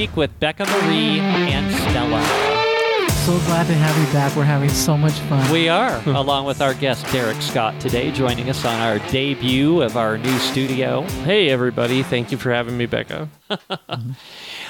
speak with Becca Mari and Stella. So glad to have you back. We're having so much fun. We are, along with our guest Dereck Scott today, joining us on our debut of our new studio. Hey, everybody. Thank you for having me, Becca.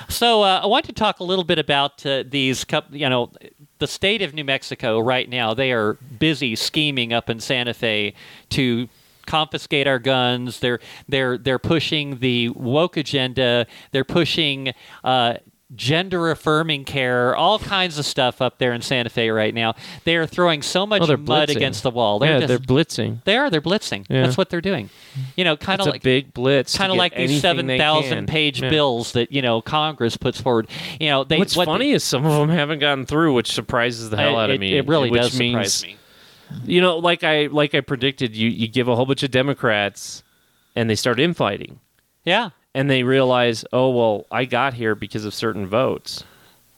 So uh, I want to talk a little bit about uh, these, coup- you know, the state of New Mexico right now. They are busy scheming up in Santa Fe to confiscate our guns. They're they're they're pushing the woke agenda. They're pushing. Uh, Gender affirming care, all kinds of stuff up there in Santa Fe right now. They are throwing so much Oh, mud blitzing. against the wall. yeah, just- they're blitzing. they are. They're blitzing. Yeah. That's what they're doing. You know, kind of a like big blitz. kind of like these seven they thousand page Yeah. bills that you know Congress puts forward. You know, they What's what funny is some of them haven't gotten through, which surprises the hell out it, of me. It really which does surprise me. You know, like I like I predicted, you you give a whole bunch of Democrats, and they start infighting, Yeah, and they realize, oh well, I got here because of certain votes.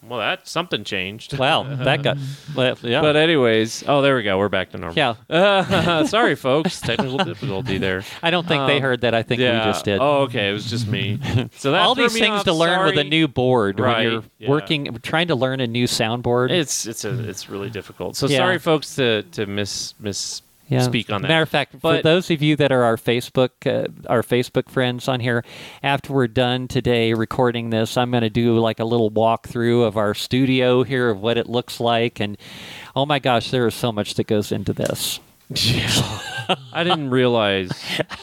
Well, that something changed. well, that got well, yeah. But anyways, oh, there we go. We're back to normal. yeah, Uh, sorry, folks. Technical difficulty there. I don't think they um, heard that. I think yeah. we just did. Oh, okay. It was just me. So that All these things off. to learn with a new board Right, when you're yeah. working, trying to learn a new soundboard. It's it's a it's really difficult. So Yeah. sorry, folks, to to miss miss yeah. speak on that. Matter of fact, for those of you that are our Facebook uh, our Facebook friends on here, after we're done today recording this, I'm going to do like a little walkthrough of our studio here of what it looks like, and oh my gosh, there is so much that goes into this. I didn't realize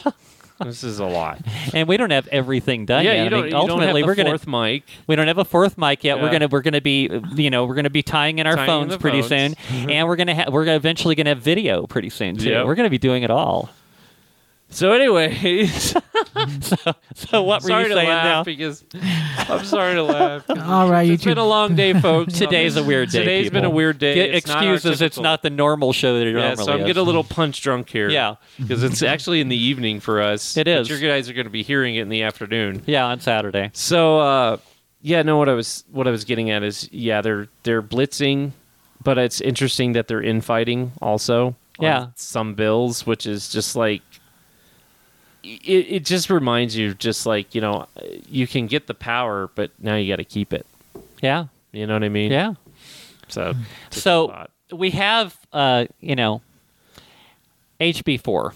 this is a lot. and we don't have everything done yeah, yet. you don't. mean, you don't ultimately, have the we're gonna fourth mic. we don't have a fourth mic yet. We're gonna we're gonna be you know we're gonna be tying in our Tying phones the pretty phones. Mm-hmm. soon, and we're gonna ha- we're gonna eventually gonna have video pretty soon too. Yep. We're gonna be doing it all. So, anyways, So what were sorry you to saying laugh now? because I'm sorry to laugh. All right, you It's been a long day, folks. Today's a weird day. Today's been a people. weird day. Get It's not our excuses. it's typical- not the normal show that it Yeah, normally so I'm is. getting a little punch drunk here. Yeah. because it's actually in the evening for us. It is. but you guys are going to be hearing it in the afternoon. yeah on Saturday. So uh, yeah, no. What I was what I was getting at is yeah, they're they're blitzing, but it's interesting that they're infighting also. on Yeah. some bills, which is just like it. It just reminds you, just like you know, you can get the power, but now you got to keep it. Yeah, You know what I mean? yeah. So So we have uh, you know HB four.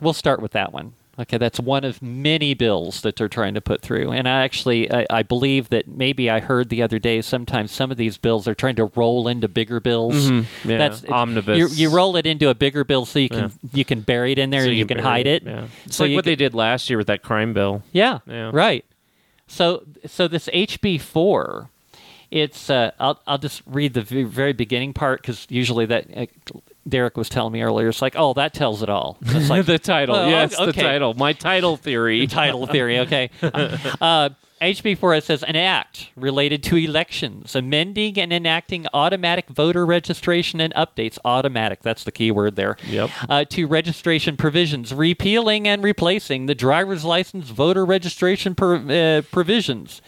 We'll start with that one. Okay, that's one of many bills that they're trying to put through. And I actually, I, I believe that maybe I heard the other day. Sometimes some of these bills are trying to roll into bigger bills. Mhm, yeah, That's omnibus. You, you roll it into a bigger bill so you can you can bury it in there So and you can, bury hide it. Yeah. It's So like what can- they did last year with that crime bill. Yeah, Yeah. right. So so this HB four, it's uh, I'll I'll just read the very beginning part because usually that uh, Dereck was telling me earlier. It's like oh that tells it all. It's like the title. well, yes, the title. My title theory. title theory. Okay. Uh, HB 4 it says an act related to elections, amending and enacting automatic voter registration and updates. Automatic, that's the key word there. Yep. Uh, to registration provisions, repealing and replacing the driver's license voter registration per, uh, provisions.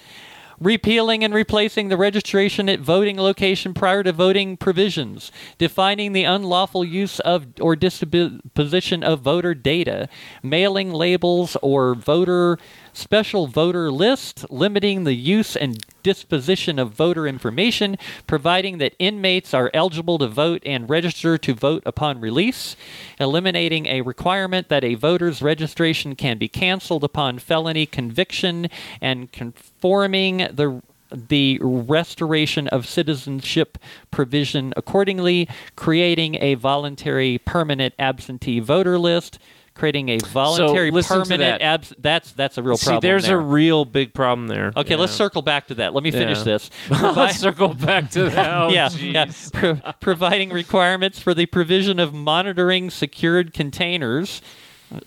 Repealing and replacing the registration at voting location prior to voting provisions, defining the unlawful use of or disposition of voter data, mailing labels or voter special voter list, limiting the use and disposition of voter information, providing that inmates are eligible to vote and register to vote upon release, eliminating a requirement that a voter's registration can be canceled upon felony conviction, and conforming the the restoration of citizenship provision accordingly, creating a voluntary permanent absentee voter list, creating a voluntary to permanent that. abs- that's that's a real See, problem. there's there. a real big problem there. Okay, let's circle back to that. Let me finish Yeah. this. Let's circle back to that. Oh, yeah, yeah. Pro- providing requirements for the provision of monitoring secured containers.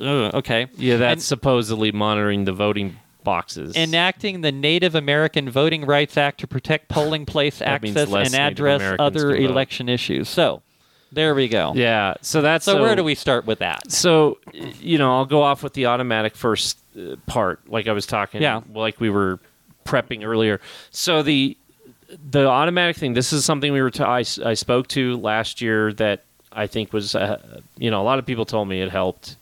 Uh, okay. Yeah, that's And- supposedly monitoring the voting boxes. enacting the Native American Voting Rights Act to protect polling place access and address other election issues. So, there we go. yeah, so that's So, where do we start with that? So, you know, I'll go off with the automatic first uh, part, like I was talking, Yeah. like we were prepping earlier. So the the automatic thing. This is something we were. T- I, I spoke to last year that I think was, uh, you know, a lot of people told me it helped.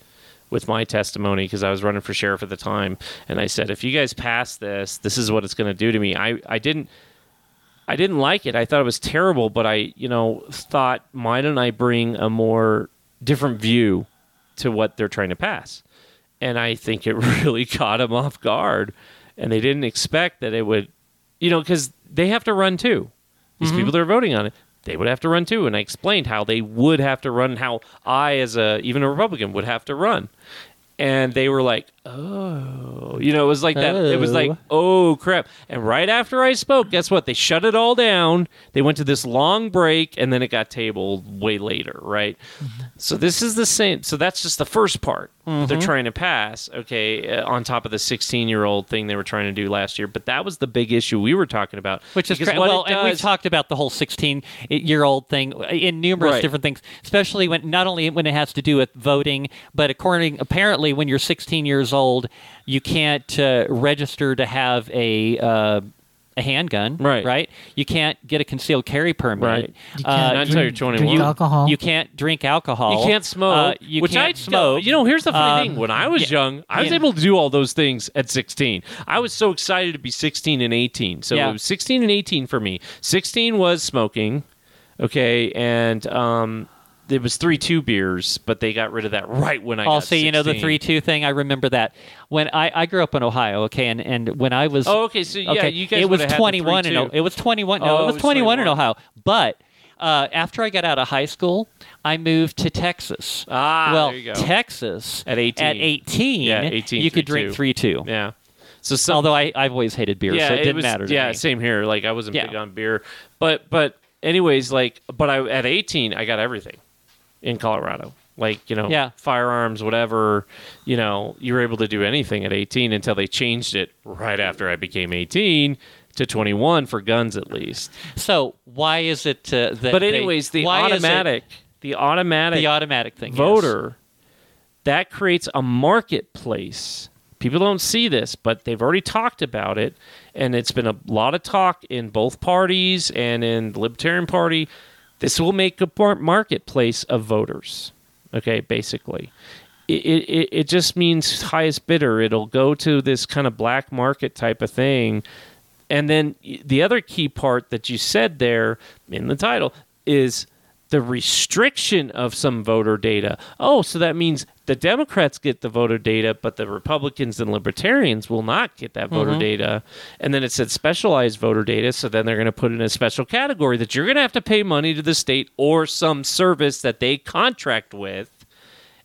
with my testimony because I was running for sheriff at the time, and I said, if you guys pass this, this is what it's going to do to me. I I didn't. I didn't like it. I thought it was terrible, but I, you know, thought, why don't I bring a more different view to what they're trying to pass? And I think it really caught them off guard, and they didn't expect that it would, you know, because they have to run too. These mm-hmm. people that are voting on it, they would have to run too. And I explained how they would have to run, how I, as a even a Republican, would have to run. And they were like, "Oh, you know," it was like that. It was like, oh. "Oh crap!" And right after I spoke, guess what? They shut it all down. They went to this long break, and then it got tabled way later, right? So this is the same. So that's just the first part that they're mm-hmm. trying to pass. Okay, uh, on top of the 16-year-old thing they were trying to do last year, but that was the big issue we were talking about. Which is cra- well, and we've talked about the whole 16 eh, year old thing eh, in numerous Right. different things, especially when not only when it has to do with voting, but according apparently when you're 16 years old, you can't uh, register to have a uh, a handgun, Right. Right. You can't get a concealed carry permit, Right. You Uh, can't Not until you're drink- 21. drink alcohol. You can't drink alcohol. You can't smoke. Uh, you which can't I smoke. You know, here's the funny Um, thing. When I was yeah, young, I was yeah. able to do all those things at 16. I was so excited to be 16 and 18. So Yeah. it was 16 and 18 for me. 16 was smoking, okay, and um, it was three two beers, but they got rid of that right when I. Oh, got see, you know the three two thing. I remember that when I, I grew up in Ohio. Okay, and, and when I was Oh, okay. So yeah, okay, you guys it was would've had the twenty one in 3-2. O- it was twenty one. No, Oh, it it was twenty one in Ohio. But uh, after I got out of high school, I moved to Texas. Ah, well, there you go. Texas At 18. At eighteen, Yeah, 18, you could drink 3-2. three two. Yeah. So some, Although I I've always hated beer, yeah, so it didn't was, matter to yeah, me. same here. Like I wasn't Yeah. big on beer, but but anyways, like but I at 18 I got everything in Colorado. Like you know, Yeah. firearms, whatever. You know, you were able to do anything at 18 until they changed it right after I became 18 to 21 for guns at least. So why is it uh, that? But they- anyways, the is it automatic, the automatic the automatic thing, yes. voter that creates a marketplace people don't see this but they've already talked about it and it's been a lot of talk in both parties and in the libertarian party this will make a marketplace of voters okay basically. It, it, it just means highest bidder. It'll go to this kind of black market type of thing. And then the other key part that you said there in the title is the restriction of some voter data. Oh, so that means the Democrats get the voter data, but the Republicans and Libertarians will not get that voter mm-hmm. data. And then it said specialized voter data, so then they're going to put in a special category that you're going to have to pay money to the state or some service that they contract with.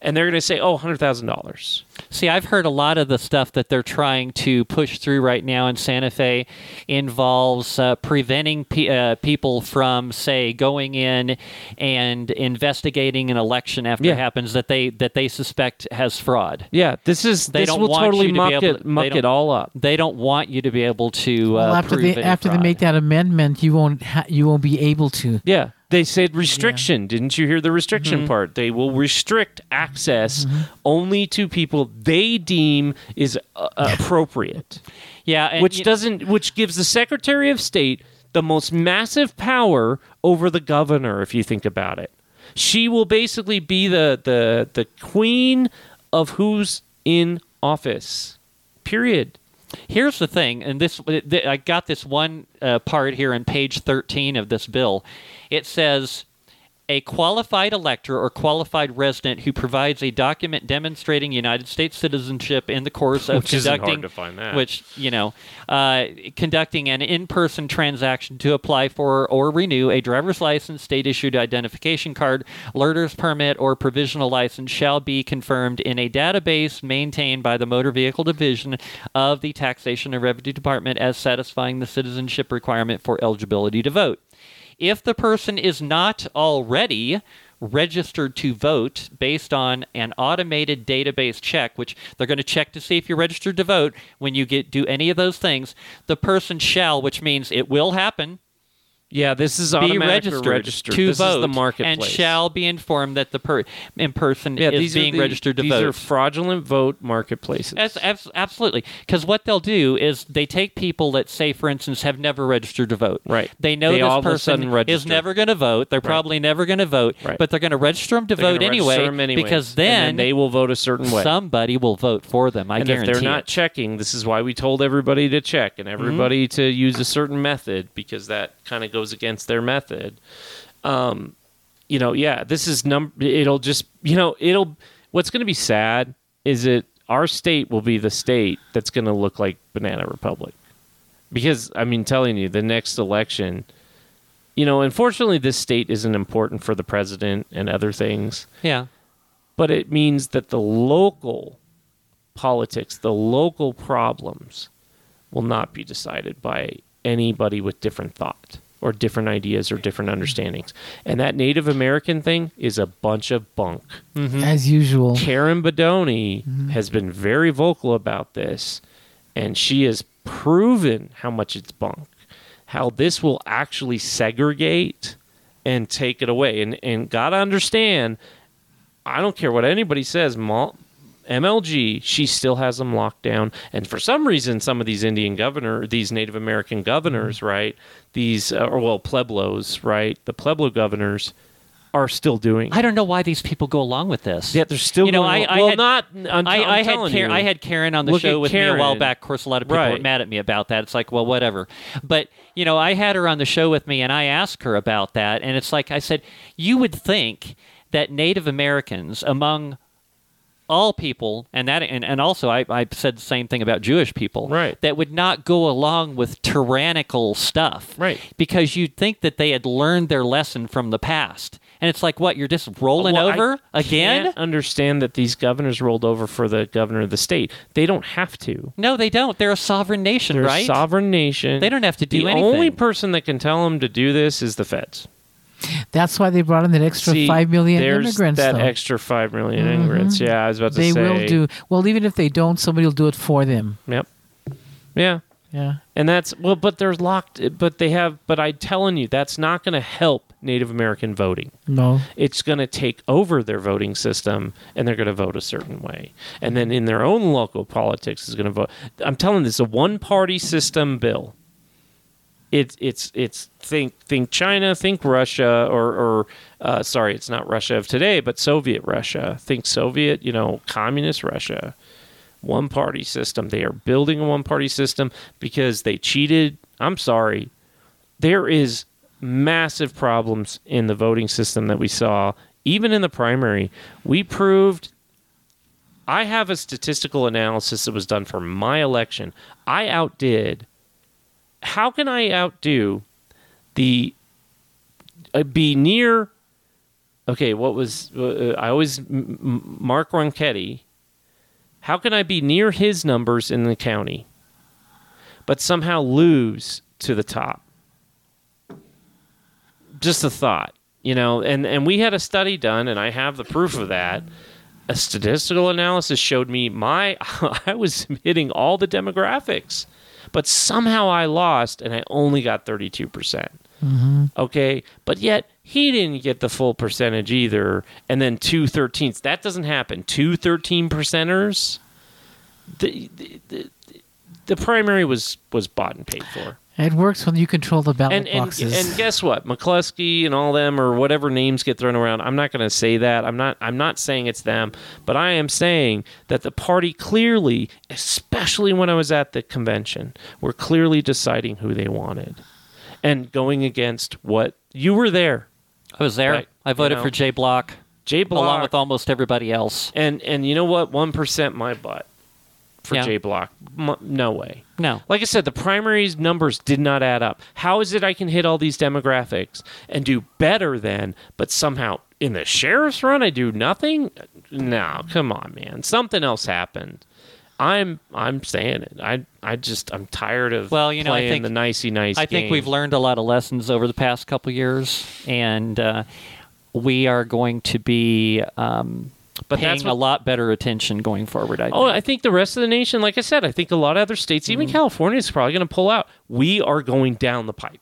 And they're going to say, oh, $100,000. See, I've heard a lot of the stuff that they're trying to push through right now in Santa Fe involves uh, preventing pe- uh, people from, say, going in and investigating an election after Yeah. it happens that they that they suspect has fraud. Yeah, this is They this don't will want totally you to be muck able it to- they muck don't- it all up. They don't want you to be able to uh, well, after prove they any after they make that amendment, you won't ha- you won't be able to. Yeah. They said restriction. Didn't you hear the restriction Mm-hmm. part? They will restrict access only to people they deem is uh, appropriate, yeah, and which doesn't which gives the Secretary of State the most massive power over the governor if you think about it. She will basically be the the the queen of who's in office. Period. Here's the thing, and this I got this one uh, part here on page 13 of this bill. It says a qualified elector or qualified resident who provides a document demonstrating United States citizenship in the course of Which conducting to find that. which you know uh, conducting an in-person transaction to apply for or renew a driver's license state issued identification card learner's permit or provisional license shall be confirmed in a database maintained by the motor vehicle division of the taxation and revenue department as satisfying the citizenship requirement for eligibility to vote if the person is not already registered to vote based on an automated database check which they're going to check to see if you're registered to vote when you get do any of those things the person shall which means it will happen Yeah, this is be registered, registered. to this vote is the marketplace. and shall be informed that the per- in person yeah, is these being the, registered to these vote. are fraudulent vote marketplaces. That's, abs- absolutely. Because what they'll do is they take people that, say, for instance, have never registered to vote. Right. They know They this person is never going to vote. They're probably never going to vote, Right. but they're going to register them to They're vote anyway, anyways, because and then, they will vote a certain way. somebody will vote for them. I and guarantee if they're not it. checking, this is why we told everybody to check and mm-hmm. everybody to use a certain method because that kind of goes against their method. Um, you know, yeah, this is number. It'll just, you know, it'll. What's going to be sad is it our state will be the state that's going to look like Banana Republic, because I mean, telling you, the next election. You know, unfortunately, this state isn't important for the president and other things yeah. but it means that the local politics, the local problems, will not be decided by anybody with different thought or different ideas or different understandings. And that Native American thing is a bunch of bunk. Mm-hmm. As usual. Karen Bedonie mm-hmm. has been very vocal about this, and she has proven how much it's bunk, how this will actually segregate and take it away. And and gotta understand, I don't care what anybody says, Mal- MLG, she still has them locked down. And for some reason, some of these Indian governor, these Native American governors, right, these uh, or well Pueblos, right, the Pueblo governors are still doing. I don't know why these people go along with this. Yeah, they're still. You know, going I- I well, had- not. I'm, I, I'm I had Karen, you. I had Karen on the Look show with me a while back. Of course, a lot of people were mad at me about that. It's like, well, whatever. But you know, I had her on the show with me, and I asked her about that, and it's like I said, you would think that Native Americans among all people, and that, and, and also I, I said the same thing about Jewish people, Right. That would not go along with tyrannical stuff, Right. Because you'd think that they had learned their lesson from the past, and it's like, what? You're just rolling Well, I over again? Can't understand that these governors rolled over for the governor of the state. They don't have to. No, they don't. They're a sovereign nation, They're right? a sovereign nation. They don't have to do the anything. The only person that can tell them to do this is the feds. That's why they brought in that extra See, five million there's immigrants. That though. Mm-hmm. extra five million immigrants. Yeah, I was about to they say. They will do well, even if they don't. Somebody will do it for them. Yep. Yeah. Yeah. And that's well, but they're locked. But they have. But I'm telling you, that's not going to help Native American voting. No. It's going to take over their voting system, and they're going to vote a certain way. And then in their own local politics, is going to vote. I'm telling you, this is a one-party system bill. It's it's it's think think China, think Russia, or or uh, sorry, it's not Russia of today, but Soviet Russia. Think Soviet, you know, communist Russia one party system. They are building a one party system because they cheated. I'm sorry. There is massive problems in the voting system that we saw even in the primary. We proved I have a statistical analysis that was done for my election. I outdid how can I outdo the uh, be near okay, what was uh, I always m- Mark Ronchetti how can I be near his numbers in the county, but somehow lose to the top? Just a thought, you know. And and we had a study done, and I have the proof of that. A statistical analysis showed me my I was hitting all the demographics, but somehow I lost, and I only got thirty two percent. Mm-hmm. Okay, but yet he didn't get the full percentage either. And then two 13ths. That doesn't happen. Two 13 percenters. The, the, the, the primary was, was bought and paid for. It works when you control the ballot And, and, boxes. and guess what? McCluskey and all them or whatever names get thrown around. I'm not going to say that. I'm not I'm not saying it's them, but I am saying that the party clearly, especially when I was at the convention, were clearly deciding who they wanted and going against what you were there. I was there. Right. I voted You know, for Jay Block, Jay Block along with almost everybody else. and and you know what? 1% my butt for Yeah. Jay Block. M- no way. No. Like I said, the primaries numbers did not add up. How is it I can hit all these demographics and do better than, but somehow in the sheriff's run I do nothing? No, come on, man. Something else happened. I'm I'm saying it. I I just I'm tired of Well, you know, I think- the nicey nice. I think game. we've learned a lot of lessons over the past couple years, and uh, we are going to be um, But paying that's a lot better attention going forward. I think. Oh, I think the rest of the nation, like I said, I think a lot of other states, even Mm-hmm. California, is probably going to pull out. We are going down the pipe.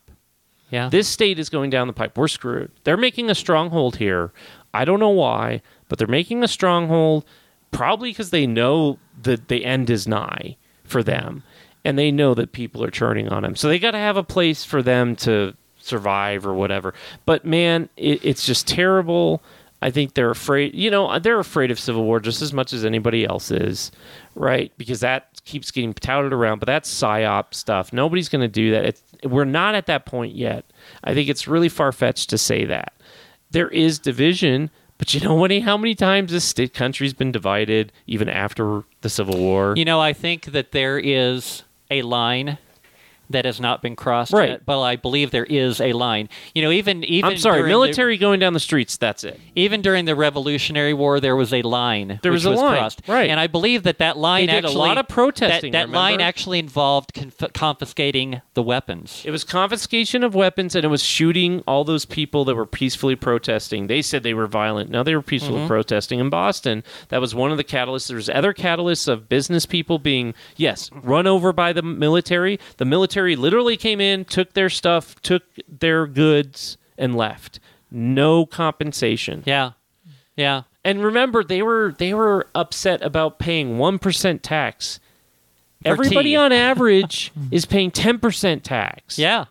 Yeah. This state is going down the pipe. We're screwed. They're making a stronghold here. I don't know why, but they're making a stronghold probably because they know that the end is nigh for them and they know that people are turning on them. So they got to have a place for them to survive or whatever. But man, it, it's just terrible. I think they're afraid, you know, they're afraid of civil war just as much as anybody else is, right? Because that keeps getting touted around, but that's psyop stuff. Nobody's going to do that. It's, we're not at that point yet. I think it's really far fetched to say that. There is division, but you know what? Eh? How many times this country's been divided, even after the Civil War? You know, I think that there is a line that has not been crossed Right. yet, but I believe there is a line. You know, even even I'm sorry, during the- military going down the streets. That's it. even during the Revolutionary War, there was a line. There was a line, crossed, right. And I believe that that line They did a actually lot of protesting, That, that line actually involved conf- confiscating the weapons. It was confiscation of weapons and it was shooting all those people that were peacefully protesting. They said they were violent. No, they were peacefully mm-hmm. protesting in Boston. That was one of the catalysts. There's other catalysts of business people being, yes, run over by the military. The military literally came in, took their stuff, took their goods, and left. No compensation. Yeah, yeah. And remember, they were they were upset about paying one percent tax. For Everybody tea. on average is paying ten percent tax Yeah.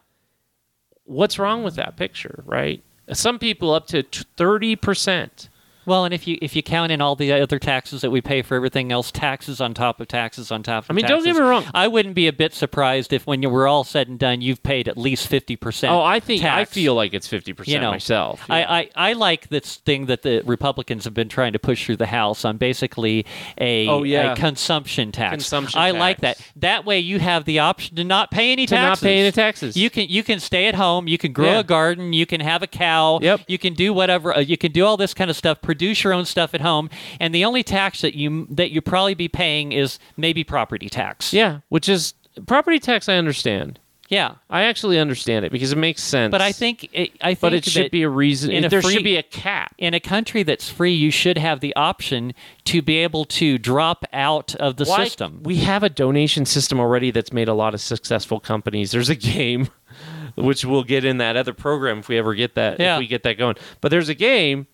what's wrong with that picture, right? Some people up to thirty percent. Well, and if you if you count in all the other taxes that we pay for everything else, taxes on top of taxes on top of taxes. I mean, don't get me wrong. I wouldn't be a bit surprised if when you were all said and done, you've paid at least fifty percent. Oh, I think I feel like it's fifty percent you know, myself. I, I, I like this thing that the Republicans have been trying to push through the House on basically a, Oh, yeah. a consumption tax. Consumption I like that. That way you have the option to not pay any To not taxes. pay any taxes. You can you can stay at home. You can grow Yeah. a garden. You can have a cow. Yep. You can do whatever. Uh, you can do all this kind of stuff. Produce your own stuff at home. And the only tax that you that you probably be paying is maybe property tax. yeah, which is property tax. I understand. Yeah. I actually understand it because it makes sense. But I think it, I think but it should be a reason. a there free- should be a cap. in a country that's free, you should have the option to be able to drop out of the Why- system. We have a donation system already that's made a lot of successful companies. There's a game, which we'll get in that other program if we ever get that Yeah. if we get that going. But there's a game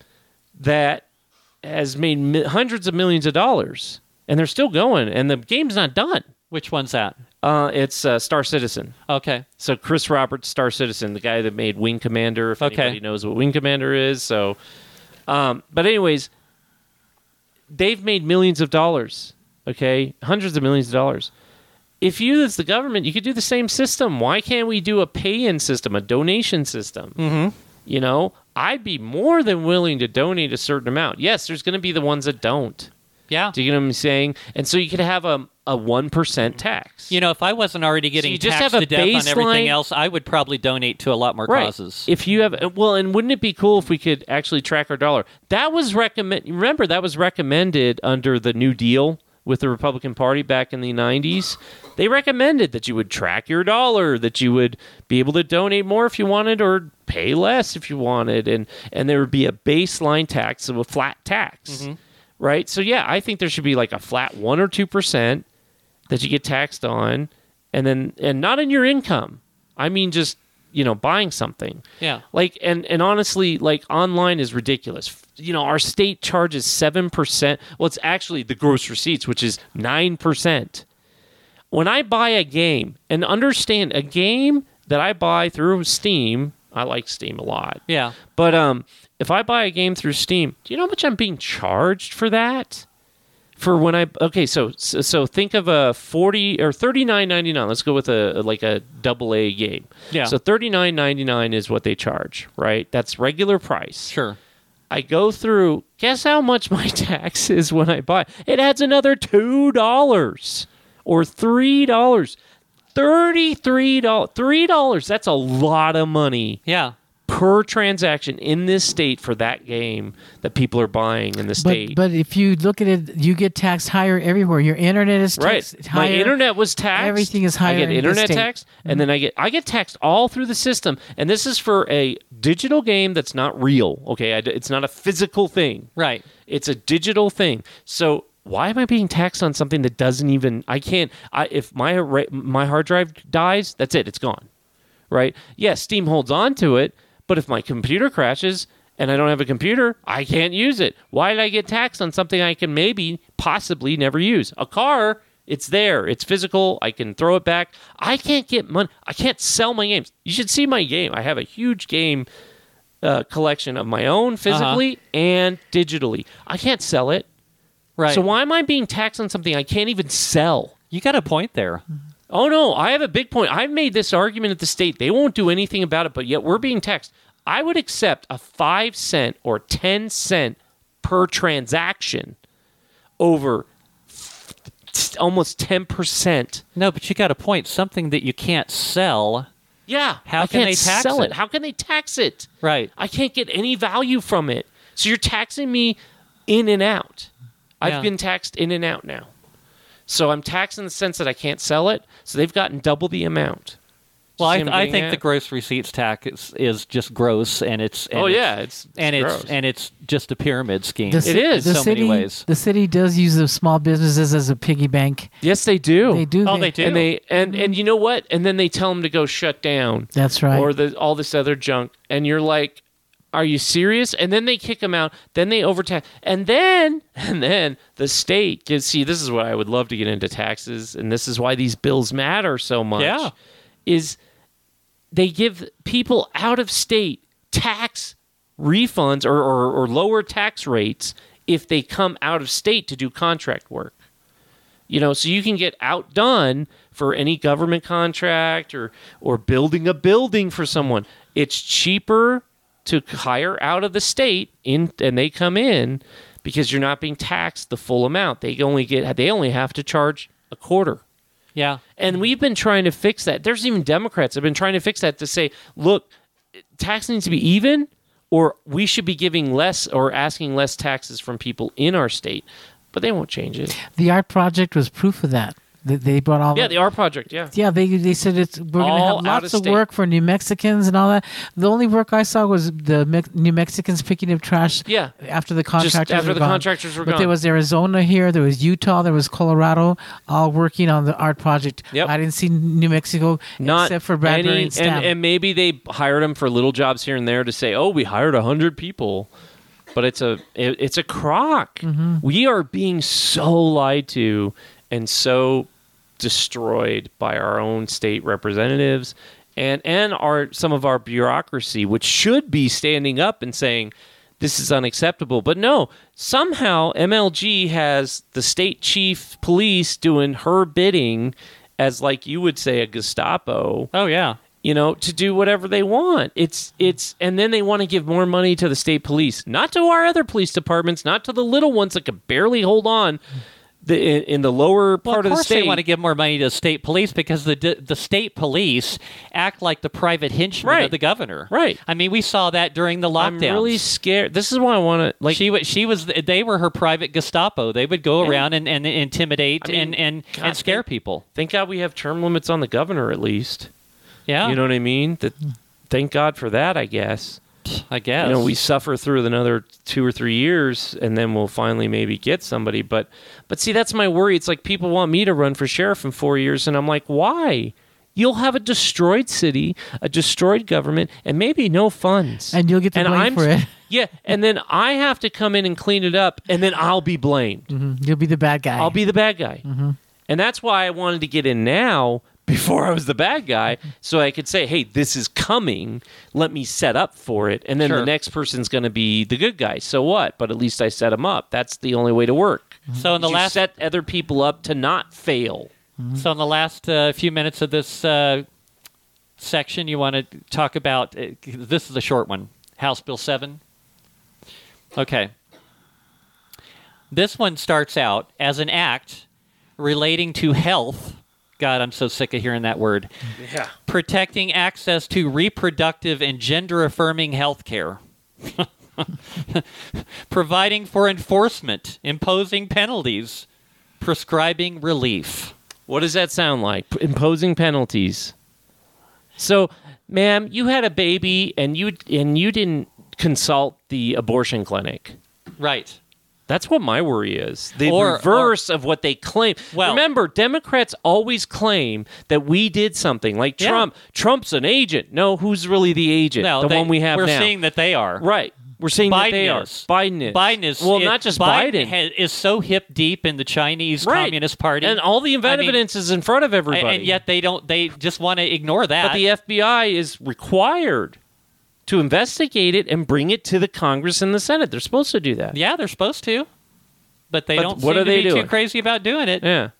that has made mi- hundreds of millions of dollars, and they're still going, and the game's not done. Which one's that? Uh, it's uh, Star Citizen. Okay. So Chris Roberts, Star Citizen, the guy that made Wing Commander. If Okay. anybody knows what Wing Commander is, so. Um, but anyways, they've made millions of dollars. Okay, hundreds of millions of dollars. If you, as the government, you could do the same system. Why can't we do a pay-in system, a donation system? Mm-hmm. You know, I'd be more than willing to donate a certain amount. Yes, there's going to be the ones that don't. Yeah. Do you get what I'm saying? And so you could have a a one percent tax. You know, if I wasn't already getting you just taxed have a to death on everything else, I would probably donate to a lot more right. causes. If you have uh, well, and wouldn't it be cool if we could actually track our dollar? That was recommend. Remember that was recommended under the New Deal with the Republican Party back in the '90s. They recommended that you would track your dollar, that you would be able to donate more if you wanted, or pay less if you wanted, and and there would be a baseline tax of a flat tax, mm-hmm. right? So yeah, I think there should be like a flat one or two percent that you get taxed on, and then and not in your income. I mean, just you know, buying something. yeah. Like and and honestly, like online is ridiculous. You know, our state charges seven percent. Well, it's actually the gross receipts, which is nine percent. When I buy a game, and understand a game that I buy through Steam, I like Steam a lot. Yeah. But um, if I buy a game through Steam, do you know how much I'm being charged for that? For when I okay, so so, so think of a forty or thirty nine ninety nine. Let's go with a like a double A game. Yeah. So thirty nine ninety nine is what they charge, right? That's regular price. Sure. I go through. Guess how much my tax is when I buy? It adds another two dollars or three dollars. Thirty-three dollars. Three dollars. That's a lot of money Yeah. per transaction in this state for that game that people are buying in the state. but if you look at it, you get taxed higher everywhere. Your internet is right, taxed my internet was taxed. Everything is higher I get in the internet state. tax, and then I get I get taxed all through the system. And this is for a digital game that's not real. Okay, I d it's not a physical thing. Right. It's a digital thing. So why am I being taxed on something that doesn't even? I can't. I if my my hard drive dies, that's it. It's gone. right? Yes, Steam holds on to it, but if my computer crashes and I don't have a computer, I can't use it. Why did I get taxed on something I can maybe, possibly never use? A car, it's there, it's physical, I can throw it back. I can't get money, I can't sell my games. You should see my game. I have a huge game uh, collection of my own physically and digitally. I can't sell it. Right. So why am I being taxed on something I can't even sell? you got a point there. Mm-hmm. Oh no, I have a big point. I've made this argument at the state. They won't do anything about it, but yet we're being taxed. I would accept a 5 cent or 10 cent per transaction over almost 10%. No, but you got a point. Something that you can't sell. Yeah, How I can they tax sell it? it? How can they tax it? Right. I can't get any value from it. So you're taxing me in and out. I've Yeah. been taxed in and out now. So I'm taxed in the sense that I can't sell it. So they've gotten double the amount. Well, I, See what I'm I getting think at? the gross receipts tax is, is just gross, and it's and oh it's- yeah, it's, and it's gross. and it's just a pyramid scheme. The It ci- is. The So city, many ways. The city does use the small businesses as a piggy bank. yes, they do. They do. Oh, they do. And they and and you know what? And then they tell them to go shut down That's right. or the all this other junk, and you're like, "Are you serious?" And then they kick them out. Then they overtax, and then and then the state gets. See, this is what I would love to get into taxes, and this is why these bills matter so much. Yeah. is they give people out of state tax refunds or, or, or lower tax rates if they come out of state to do contract work. You know, so you can get outdone for any government contract or or building a building for someone. It's cheaper to hire out of the state in and they come in because you're not being taxed the full amount. They only get they only have to charge a quarter. yeah. And we've been trying to fix that. There's even Democrats have been trying to fix that to say, look, tax needs to be even, or we should be giving less or asking less taxes from people in our state. But they won't change it. the ART project was proof of that. They, they brought all Yeah, the R project. Yeah. Yeah, they they said it's we're going to have lots of of work for New Mexicans and all that. The only work I saw was the Me- New Mexicans picking up trash. Yeah. after the contractors after were the gone. contractors were but gone. there was Arizona here, there was Utah, there was Colorado, all working on the ART project. Yep. I didn't see New Mexico Not except for Bradbury any, and Stamm. and maybe they hired them for little jobs here and there to say, "Oh, we hired hundred people," but it's a it, it's a crock. Mm-hmm. We are being so lied to and so destroyed by our own state representatives and and our some of our bureaucracy, which should be standing up and saying. This is unacceptable. But no, somehow MLG has the state chief police doing her bidding as like you would say a Gestapo, Oh yeah. you know, to do whatever they want. It's it's and then they want to give more money to the state police, not to our other police departments, not to the little ones that could barely hold on the in, in the lower Well, part of of, course the state. they want to give more money to state police because the the state police act like the private henchmen Right. of the governor. Right. I mean, we saw that during the lockdown. I'm really scared. This is why I want to like she was she was they were her private Gestapo. They would go Yeah. around and, and intimidate I mean, and and, God, and scare thank- people. Thank God we have term limits on the governor at least. Yeah, You know what I mean? That thank God for that, I guess. I guess. you know we suffer through another two or three years and then we'll finally maybe get somebody but but see that's my worry it's like people want me to run for sheriff in four years and i'm like why you'll have a destroyed city a destroyed government and maybe no funds And you'll get the blame I'm for it. yeah and then i have to come in and clean it up and then i'll be blamed Mhm. You'll be the bad guy. i'll be the bad guy and that's why i wanted to get in now before I was the bad guy, so I could say, "Hey, this is coming. Let me set up for it." And then Sure. the next person's going to be the good guy. So what? But at least I set them up. That's the only way to work. so in the you last set other people up to not fail. so in the last uh, few minutes of this uh, section, you want to talk about uh, this is a short one. House Bill seven. Okay. This one starts out as an act relating to health. God, I'm so sick of hearing that word. Yeah. protecting access to reproductive and gender affirming health care, providing for enforcement, imposing penalties, prescribing relief. What does that sound like? P- Imposing penalties. So, ma'am, you had a baby and you and you didn't consult the abortion clinic. Right. That's what my worry is. The Or- reverse of what they claim. Well- Remember, Democrats always claim that we did something. Like Yeah. Trump. Trump's an agent. No, who's really the agent? No, the they- one we have We're now. seeing that they are. right. We're seeing that Biden they are. is. Biden is. Biden is Well, it- not just Biden. ha- is so hip deep in the Chinese Right. Communist Party, and all the I mean, evidence is in front of everybody. and yet they don't. They just want to ignore that. But the FBI is required to investigate it and bring it to the Congress and the Senate. They're supposed to do that. yeah, they're supposed to, but they But don't. what seem are they to be doing? too crazy about doing it. Yeah.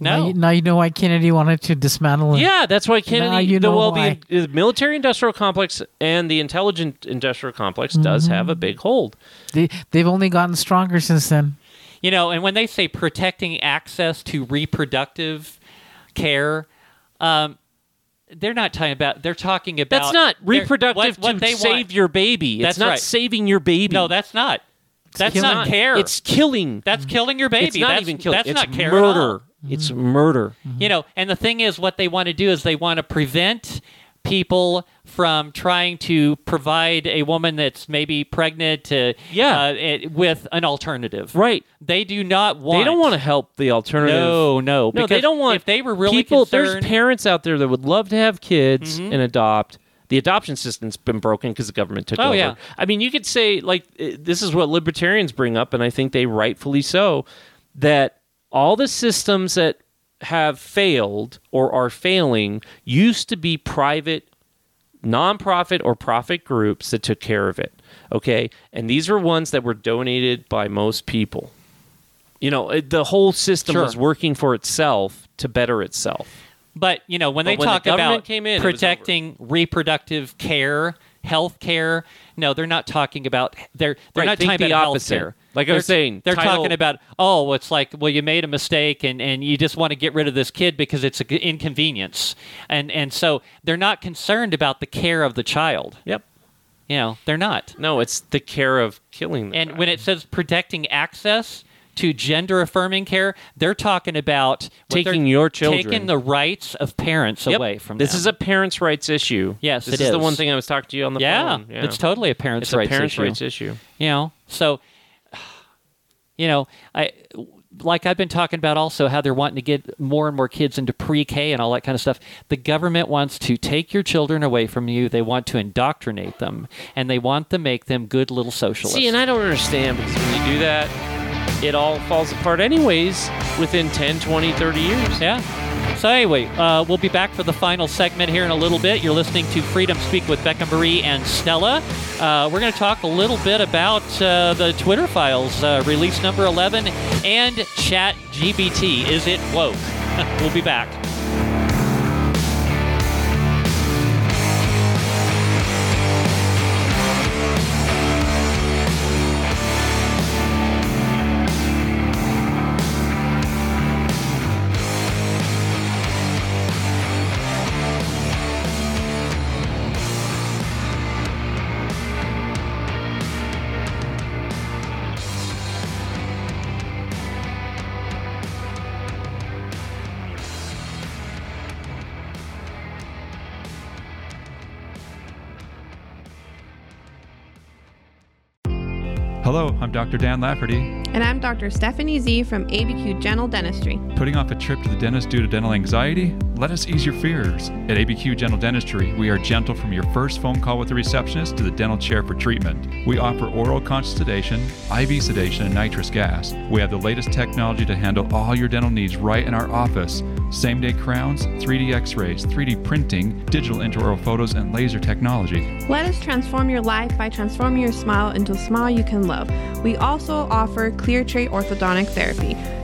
Now, No, you, now you know why Kennedy wanted to dismantle it. Yeah, that's why Kennedy. Now you the, know well, why. the, the military-industrial complex and the intelligent-industrial complex does Mm-hmm. have a big hold. They, they've only gotten stronger since then. You know, and when they say protecting access to reproductive care, um, they're not talking about. They're talking about. That's not reproductive what, what to they save want. your baby. That's it's not right. saving your baby. No, that's not. That's killing- not care. It's killing. that's killing your baby. it's not that's, even killing. That's it's not care. murder. It's mm-hmm. murder. You know, and the thing is, what they want to do is they want to prevent people from trying to provide a woman that's maybe pregnant to Yeah. uh, it, with an alternative. Right. They do not want. They don't want to help the alternative. No, no, No, they don't want. If they were really people, concerned, there's parents out there that would love to have kids Mhm. and adopt. The adoption system's been broken because the government took Oh, over. yeah. I mean, you could say like uh, this is what libertarians bring up, and I think they rightfully so, that all the systems that have failed or are failing used to be private nonprofit or profit groups that took care of it. Okay. And these were ones that were donated by most people. You know, it, the whole system Sure. was working for itself to better itself. But you know, when But they when talk government about came in, protecting reproductive care, health care, no, they're not talking about they're they're Right, not talking the about opposite. health care. Like I was saying, they're title- talking about oh, it's like well, you made a mistake and and you just want to get rid of this kid because it's an inconvenience, and and so they're not concerned about the care of the child. Yep. You know, they're not. No, it's the care of killing. The And child. when it says protecting access to gender affirming care, they're talking about Taking your children. taking the rights of parents Yep. away from them this them. is a parents' rights issue. Yes, this it is the is. one thing I was talking to you on the yeah, phone. Yeah, it's totally a parents' it's a parents' issue. rights issue. You know, so you know, I like I've been talking about also how they're wanting to get more and more kids into pre-K and all that kind of stuff. The government wants to take your children away from you. They want to indoctrinate them, and they want to make them good little socialists. See, and I don't understand because when you do that, it all falls apart anyways within 10, 20, 30 years. Yeah. So anyway, uh, we'll be back for the final segment here in a little bit. You're listening to Freedom Speak with Becca Mari and Stella. Uh, we're going to talk a little bit about uh, the Twitter files, uh, release number 11, and Chat GBT. Is it woke? we'll be back. I'm Dr. Dan Lafferty. And I'm Dr. Stephanie Z from ABQ Gentle Dentistry. Putting off a trip to the dentist due to dental anxiety? Let us ease your fears. At ABQ Gentle Dentistry, we are gentle from your first phone call with the receptionist to the dental chair for treatment. We offer oral conscious sedation, IV sedation, and nitrous gas. We have the latest technology to handle all your dental needs right in our office. Same day crowns, 3D x rays, 3D printing, digital intraoral photos, and laser technology. Let us transform your life by transforming your smile into a smile you can love. We also offer clear tray orthodontic therapy.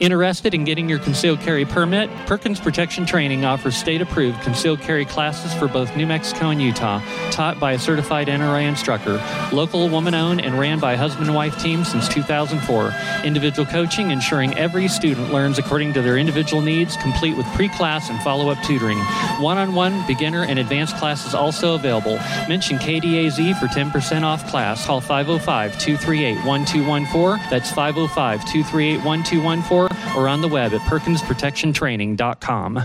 Interested in getting your concealed carry permit? Perkins Protection Training offers state approved concealed carry classes for both New Mexico and Utah, taught by a certified NRA instructor. Local woman owned and ran by husband and wife team since 2004. Individual coaching, ensuring every student learns according to their individual needs, complete with pre class and follow up tutoring. One on one, beginner, and advanced classes also available. Mention KDAZ for 10% off class. Call 505 238 1214. That's 505 238 1214 or on the web at perkinsprotectiontraining.com.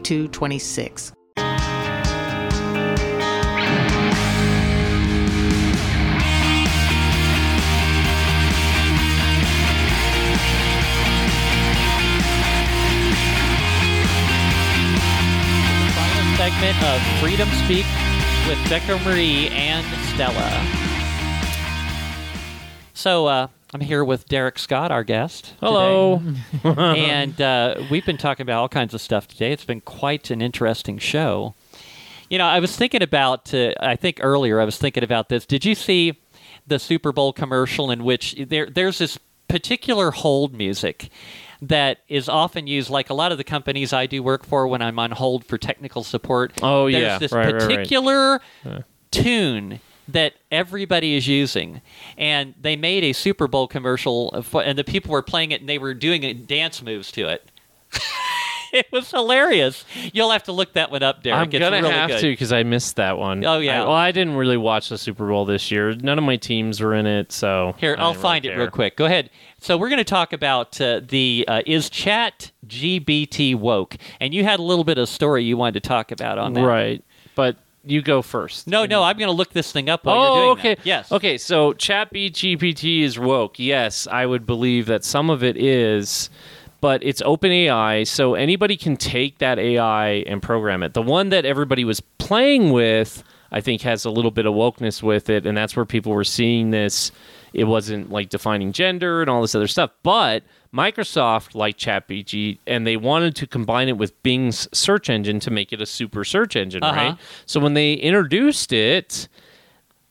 2226. Final segment of Freedom Speak with Becca Mari and Stella. So, uh, I'm here with Dereck Scott, our guest. Hello. and uh, we've been talking about all kinds of stuff today. It's been quite an interesting show. You know, I was thinking about, uh, I think earlier, I was thinking about this. Did you see the Super Bowl commercial in which there, there's this particular hold music that is often used, like a lot of the companies I do work for when I'm on hold for technical support? Oh, there's yeah. this Right, right, right. particular tune that everybody is using. And they made a Super Bowl commercial, for, and the people were playing it and they were doing dance moves to it. it was hilarious. You'll have to look that one up, Dereck. I'm it's gonna really have good. to because I missed that one. Oh, yeah. I- well, I didn't really watch the Super Bowl this year. None of my teams were in it, so Here, I'll find really it real quick. Go ahead. So we're going to talk about uh, the uh, is Chat GBT woke, and you had a little bit of story you wanted to talk about on that. Right, but you go first. No, no, I'm going to look this thing up while oh, you're doing okay. that. Yes. Okay, so ChatGPT is woke. Yes, I would believe that some of it is, but it's OpenAI, so anybody can take that AI and program it. The one that everybody was playing with, I think, has a little bit of wokeness with it, and that's where people were seeing this. It wasn't like defining gender and all this other stuff, but Microsoft liked ChatGPT, and they wanted to combine it with Bing's search engine to make it a super search engine, Uh-huh. right? So when they introduced it,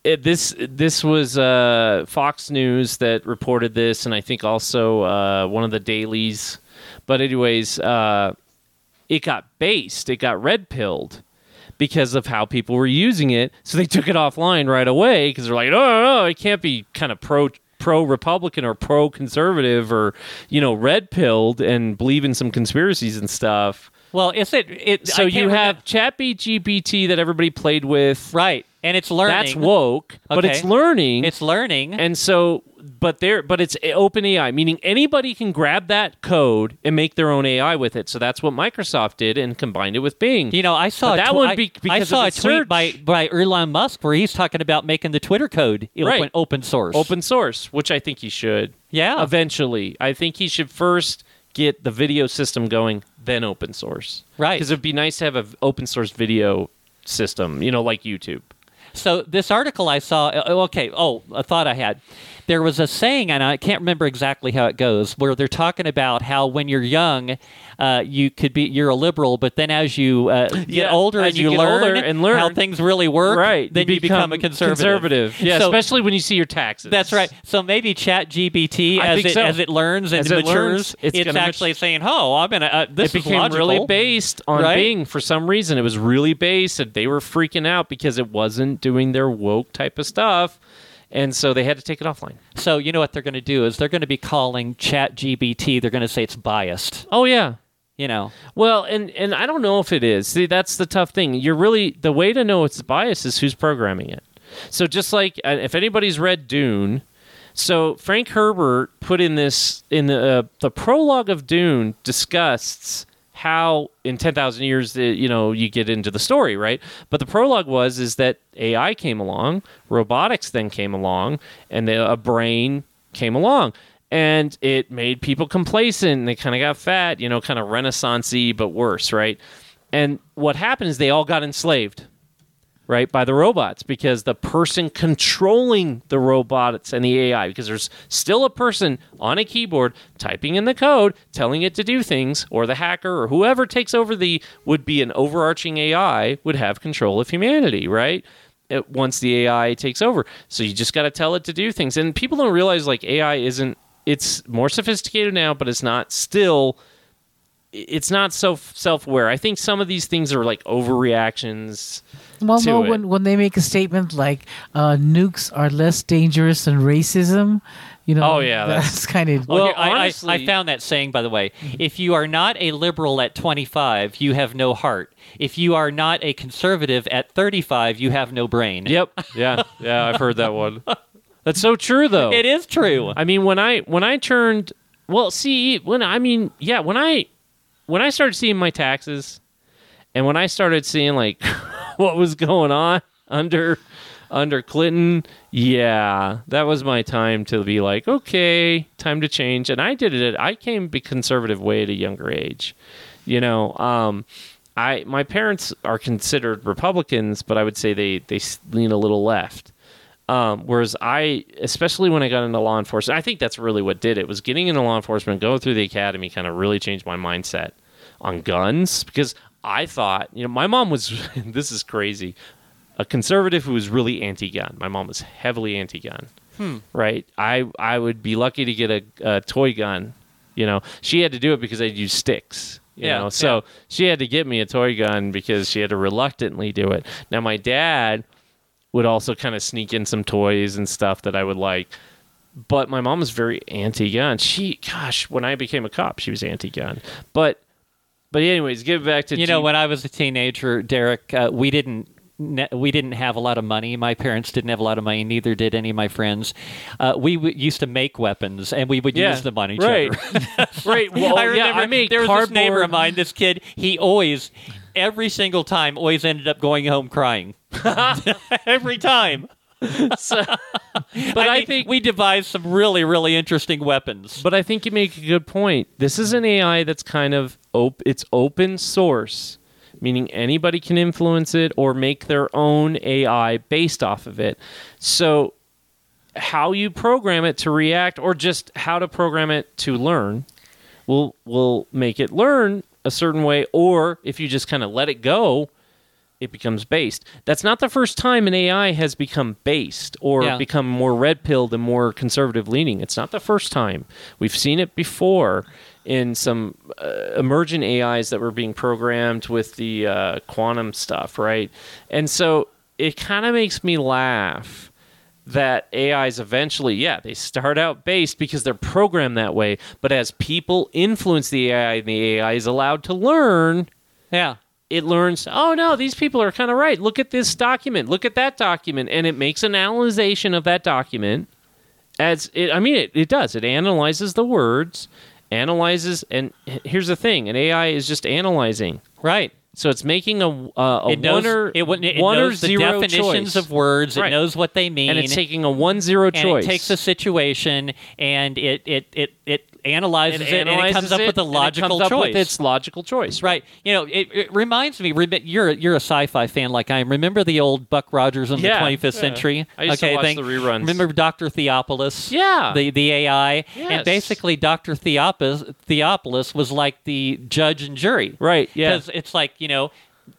it, this this was uh, Fox News that reported this, and I think also uh, one of the dailies. But anyways, uh, it got based, it got red pilled because of how people were using it. So they took it offline right away because they're like, oh, no, no, it can't be kind of pro pro Republican or pro conservative or you know red pilled and believe in some conspiracies and stuff. Well, is it? it So you have ChatGPT that everybody played with. right, and it's learning. That's woke, but it's learning. It's learning. and so, but there, but it's open AI, meaning anybody can grab that code and make their own AI with it. So that's what Microsoft did and combined it with Bing. You know, I saw that tw- I- be I saw a tweet search. by by Elon Musk where he's talking about making the Twitter code open, Right. open source. open source, which I think he should. Yeah. Eventually, I think he should first get the video system going, then open source. Right. Because it'd be nice to have an open source video system, you know, like YouTube. So this article I saw. uh, Okay. Oh, a thought I had. There was a saying, and I can't remember exactly how it goes, where they're talking about how when you're young, uh, you could be you're a liberal, but then as you uh, get Yeah, older and you you, learn, and learn. how things really work, right. then you, become, a conservative. Conservative. Yeah, So- especially when you see your taxes. That's right. So maybe Chat GPT, I as it so. as it learns and As it matures, learns, it's it's, mat- actually saying, "Oh, I'm gonna." Uh, this it is became logical. really based on right? Bing for some reason. It was really based, and they were freaking out because it wasn't doing their woke type of stuff, and so they had to take it offline. So you know what they're going to do is they're going to be calling ChatGPT. They're going to say it's biased. Oh yeah. You know, Well, and and I don't know if it is. See, that's the tough thing. You're really the way to know it's biased is who's programming it. So just like uh, if anybody's read Dune, so Frank Herbert put in this in the uh, the prologue of Dune discussed how in 10,000 years uh, you know you get into the story, right? But the prologue was is that AI came along, robotics then came along, and the, a brain came along. and it made people complacent and they kind of got fat, you know, kind of renaissancey but worse, right? And what happened is they all got enslaved right, by the robots because the person controlling the robots and the AI, because there's still a person on a keyboard typing in the code, telling it to do things, or the hacker or whoever takes over the would be an overarching AI would have control of humanity, right? It, once the AI takes over. So you just got to tell it to do things. And people don't realize like AI isn't, it's more sophisticated now, but it's not still it's not so self-aware. I think some of these things are like overreactions. Well, to no, it. when when they make a statement like uh, nukes are less dangerous than racism, you know. Oh, yeah, that's, that's- kind of. Well, Well, here, I, I- honestly- I, found that saying, by the way. If you are not a liberal at 25, you have no heart. If you are not a conservative at 35, you have no brain. Yep. Yeah. Yeah, I've heard that one. That's so true though. It is true. I mean, when I when I turned well, see, when I mean, yeah, when I when I started seeing my taxes, and when I started seeing like what was going on under under Clinton, yeah, that was my time to be like, okay, time to change. And I did it. I came be conservative way at a younger age. You know, um, I my parents are considered Republicans, but I would say they they lean a little left. Um, whereas I, especially when I got into law enforcement, I think that's really what did it. Was getting into law enforcement, going through the academy, kind of really changed my mindset on guns because I thought, you know, my mom was. this is crazy. A conservative who was really anti-gun. My mom was heavily anti-gun. Hmm. Right. I I would be lucky to get a, a toy gun. You know, she had to do it because I'd use sticks. You Yeah, know, so yeah. she had to get me a toy gun because she had to reluctantly do it. Now my dad would also kind of sneak in some toys and stuff that I would like. But my mom was very anti-gun. She, gosh, when I became a cop, she was anti-gun. But, but anyways, get back to you know, when I was a teenager, Dereck, uh, we didn't. ne- We didn't have a lot of money. My parents didn't have a lot of money. Neither did any of my friends. Uh, we w- used to make weapons, and we would Yeah, use them on each right. other. right. Well, I yeah, remember I made there was cardboard. this neighbor of mine. This kid, he always, every single time, always ended up going home crying. every time. So- but I, mean, think we devised some really, really interesting weapons. But I think you make a good point. This is an AI that's kind of op- it's open source, meaning anybody can influence it or make their own AI based off of it. So how you program it to react or just how to program it to learn will will make it learn a certain way or if you just kind of let it go it becomes based. That's not the first time an AI has become based or Yeah. become more red pilled and more conservative leaning. It's not the first time. We've seen it before in some uh, emergent AIs that were being programmed with the uh, quantum stuff, right? And so it kind of makes me laugh that AIs eventually, yeah, they start out based because they're programmed that way. But as people influence the AI and the AI is allowed to learn, yeah. It learns, oh no, these people are kind of right. Look at this document. Look at that document. And it makes an analyzation of that document. As it, I mean, it, it does. It analyzes the words, analyzes, and here's the thing: an AI is just analyzing. Right. So it's making a, uh, a It knows, one or it, it one or knows the zero definitions choice. of words. Right. It knows what they mean. and it's taking a one zero and choice. it takes a situation and it it it, it analyzes it, and it analyzes comes up with a and it logical up choice. with its logical choice. Right. You know, it, it reminds me. You're you're a sci-fi fan like I am. Remember the old Buck Rogers in Yeah, the 25th yeah. century? I used to okay, watch thing? the reruns. Remember Doctor Theopolis? Yeah. The the AI, Yes. and basically Doctor Theopolis Theopolis was like the judge and jury. Right, yeah. Because it's like you know.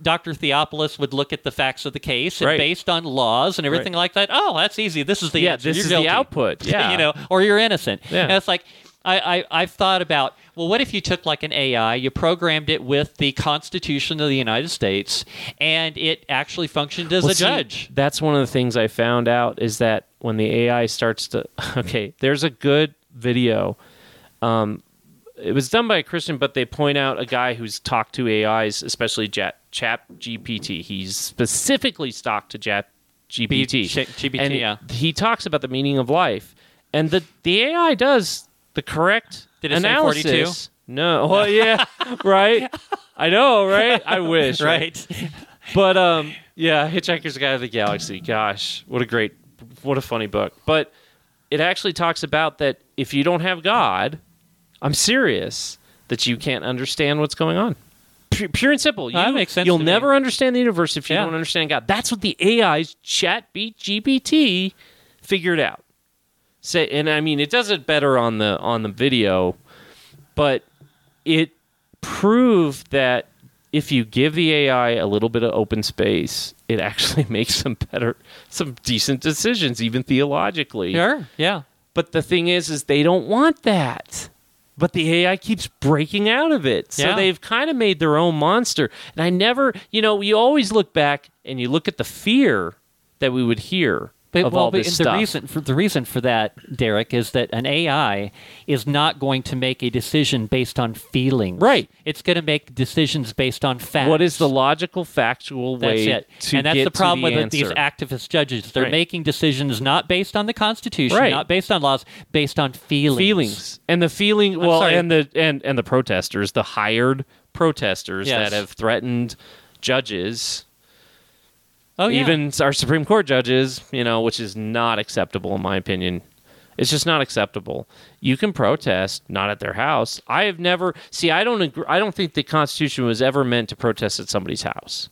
Dr. Theopolis would look at the facts of the case and based on laws and everything like that. Oh, that's easy. This is the Yeah, answer. this You're is the output. Yeah. you know, or you're innocent. Yeah. And it's like I, I I've thought about well, what if you took like an AI, you programmed it with the Constitution of the United States, and it actually functioned as Well, a see, judge. That's one of the things I found out is that when the AI starts to okay, there's a good video. Um, it was done by a Christian, but they point out a guy who's talked to AIs, especially Chat Chat GPT. He's specifically talked to Chat GPT. GPT, and yeah. he talks about the meaning of life, and the the AI does the correct Did it say analysis. 42? No, well, yeah, right. I know, right? I wish, Right. but um, yeah, Hitchhiker's Guide to the Galaxy. Gosh, what a great, what a funny book. But it actually talks about that if you don't have God, I'm serious that you can't understand what's going on. Pure, pure and simple. You, That makes sense You'll to me. never understand the universe if you Yeah. don't understand God. That's what the AI's Chat Beat GPT figured out. Say, and I mean, it does it better on the on the video, but it proved that if you give the AI a little bit of open space, it actually makes some better, some decent decisions, even theologically. Sure. Yeah. But the thing is, is they don't want that. But the AI keeps breaking out of it. So Yeah. they've kind of made their own monster. And I never, you know, you always look back and you look at the fear that we would hear But, of well, all but this the stuff. reason for the reason for that, Dereck, is that an AI is not going to make a decision based on feelings. Right. It's going to make decisions based on facts. what is the logical, factual way That's it. to and that's the problem the with these activist judges. They're Right. making decisions not based on the Constitution, Right. not based on laws, based on feelings. feelings and the feeling well sorry. and the and and the protesters the hired protesters Yes. that have threatened judges Oh, yeah. even our supreme court judges you know which is not acceptable in my opinion it's just not acceptable you can protest not at their house i have never see i don't agree, i don't think the constitution was ever meant to protest at somebody's house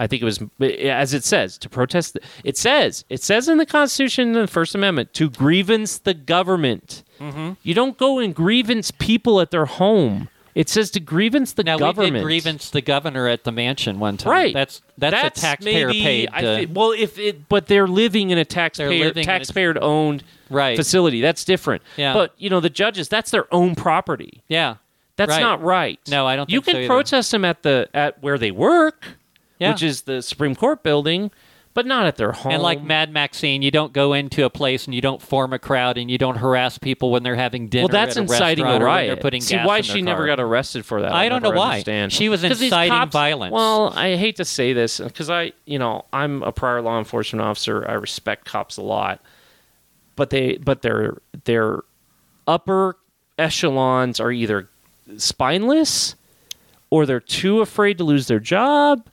I think it was, as it says, to protest. The, it says, it says in the Constitution, in the First Amendment, to grievance the government. Mm-hmm. You don't go and grievance people at their home. It says to grievance the now government. we did grievance the governor at the mansion one time. Right. That's that's, a taxpayer maybe- paid. I uh, thi- well, if it, but they're living in a taxpayer living in a- taxpayer owned Right. facility. That's different. Yeah. But you know, the judges, that's their own property. yeah. That's Right. not right. No, I don't You think so can either. protest them at the at where they work, Yeah. which is the Supreme Court building, but not at their home. And like Mad Maxine, you don't go into a place and you don't form a crowd and you don't harass people when they're having dinner. well, that's at a inciting a restaurant or when riot. Putting See, gas why she never got arrested for that? I I'll don't know why. Understand. She was inciting cops- violence. Well, I hate to say this because I, you know, I'm a prior law enforcement officer. I respect cops a lot, but they, but their their upper echelons are either spineless or they're too afraid to lose their job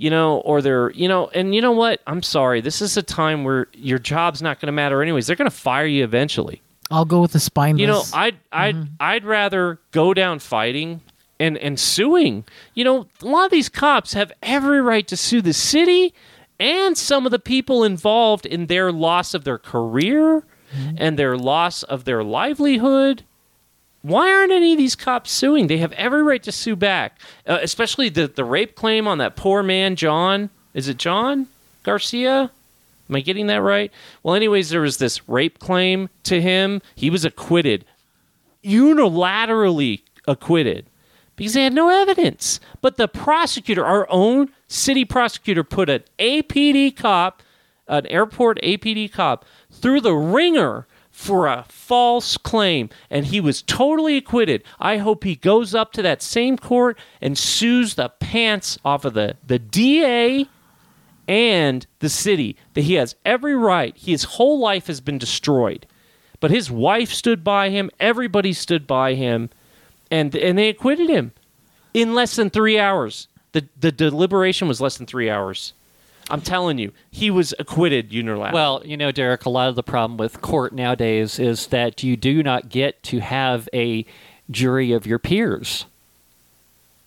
you know, or they're, you know, and you know what? I'm sorry. This is a time where your job's not going to matter anyways. They're going to fire you eventually. I'll go with the spineless. You know, I'd I'd mm-hmm. I'd rather go down fighting and and suing. You know, a lot of these cops have every right to sue the city and some of the people involved in their loss of their career mm-hmm. and their loss of their livelihood. Why aren't any of these cops suing? They have every right to sue back, uh, especially the the rape claim on that poor man, John. Is it John Garcia? Am I getting that right? Well, anyways, there was this rape claim to him. He was acquitted, unilaterally acquitted, because they had no evidence. But the prosecutor, our own city prosecutor, put an APD cop, an airport APD cop, through the wringer for a false claim, and he was totally acquitted. I hope he goes up to that same court and sues the pants off of the, the DA and the city that he has every right. His whole life has been destroyed. But his wife stood by him, everybody stood by him, and and they acquitted him in less than 3 hours. The the deliberation was less than 3 hours. I'm telling you, he was acquitted unilaterally. Well, you know, Dereck, a lot of the problem with court nowadays is that you do not get to have a jury of your peers.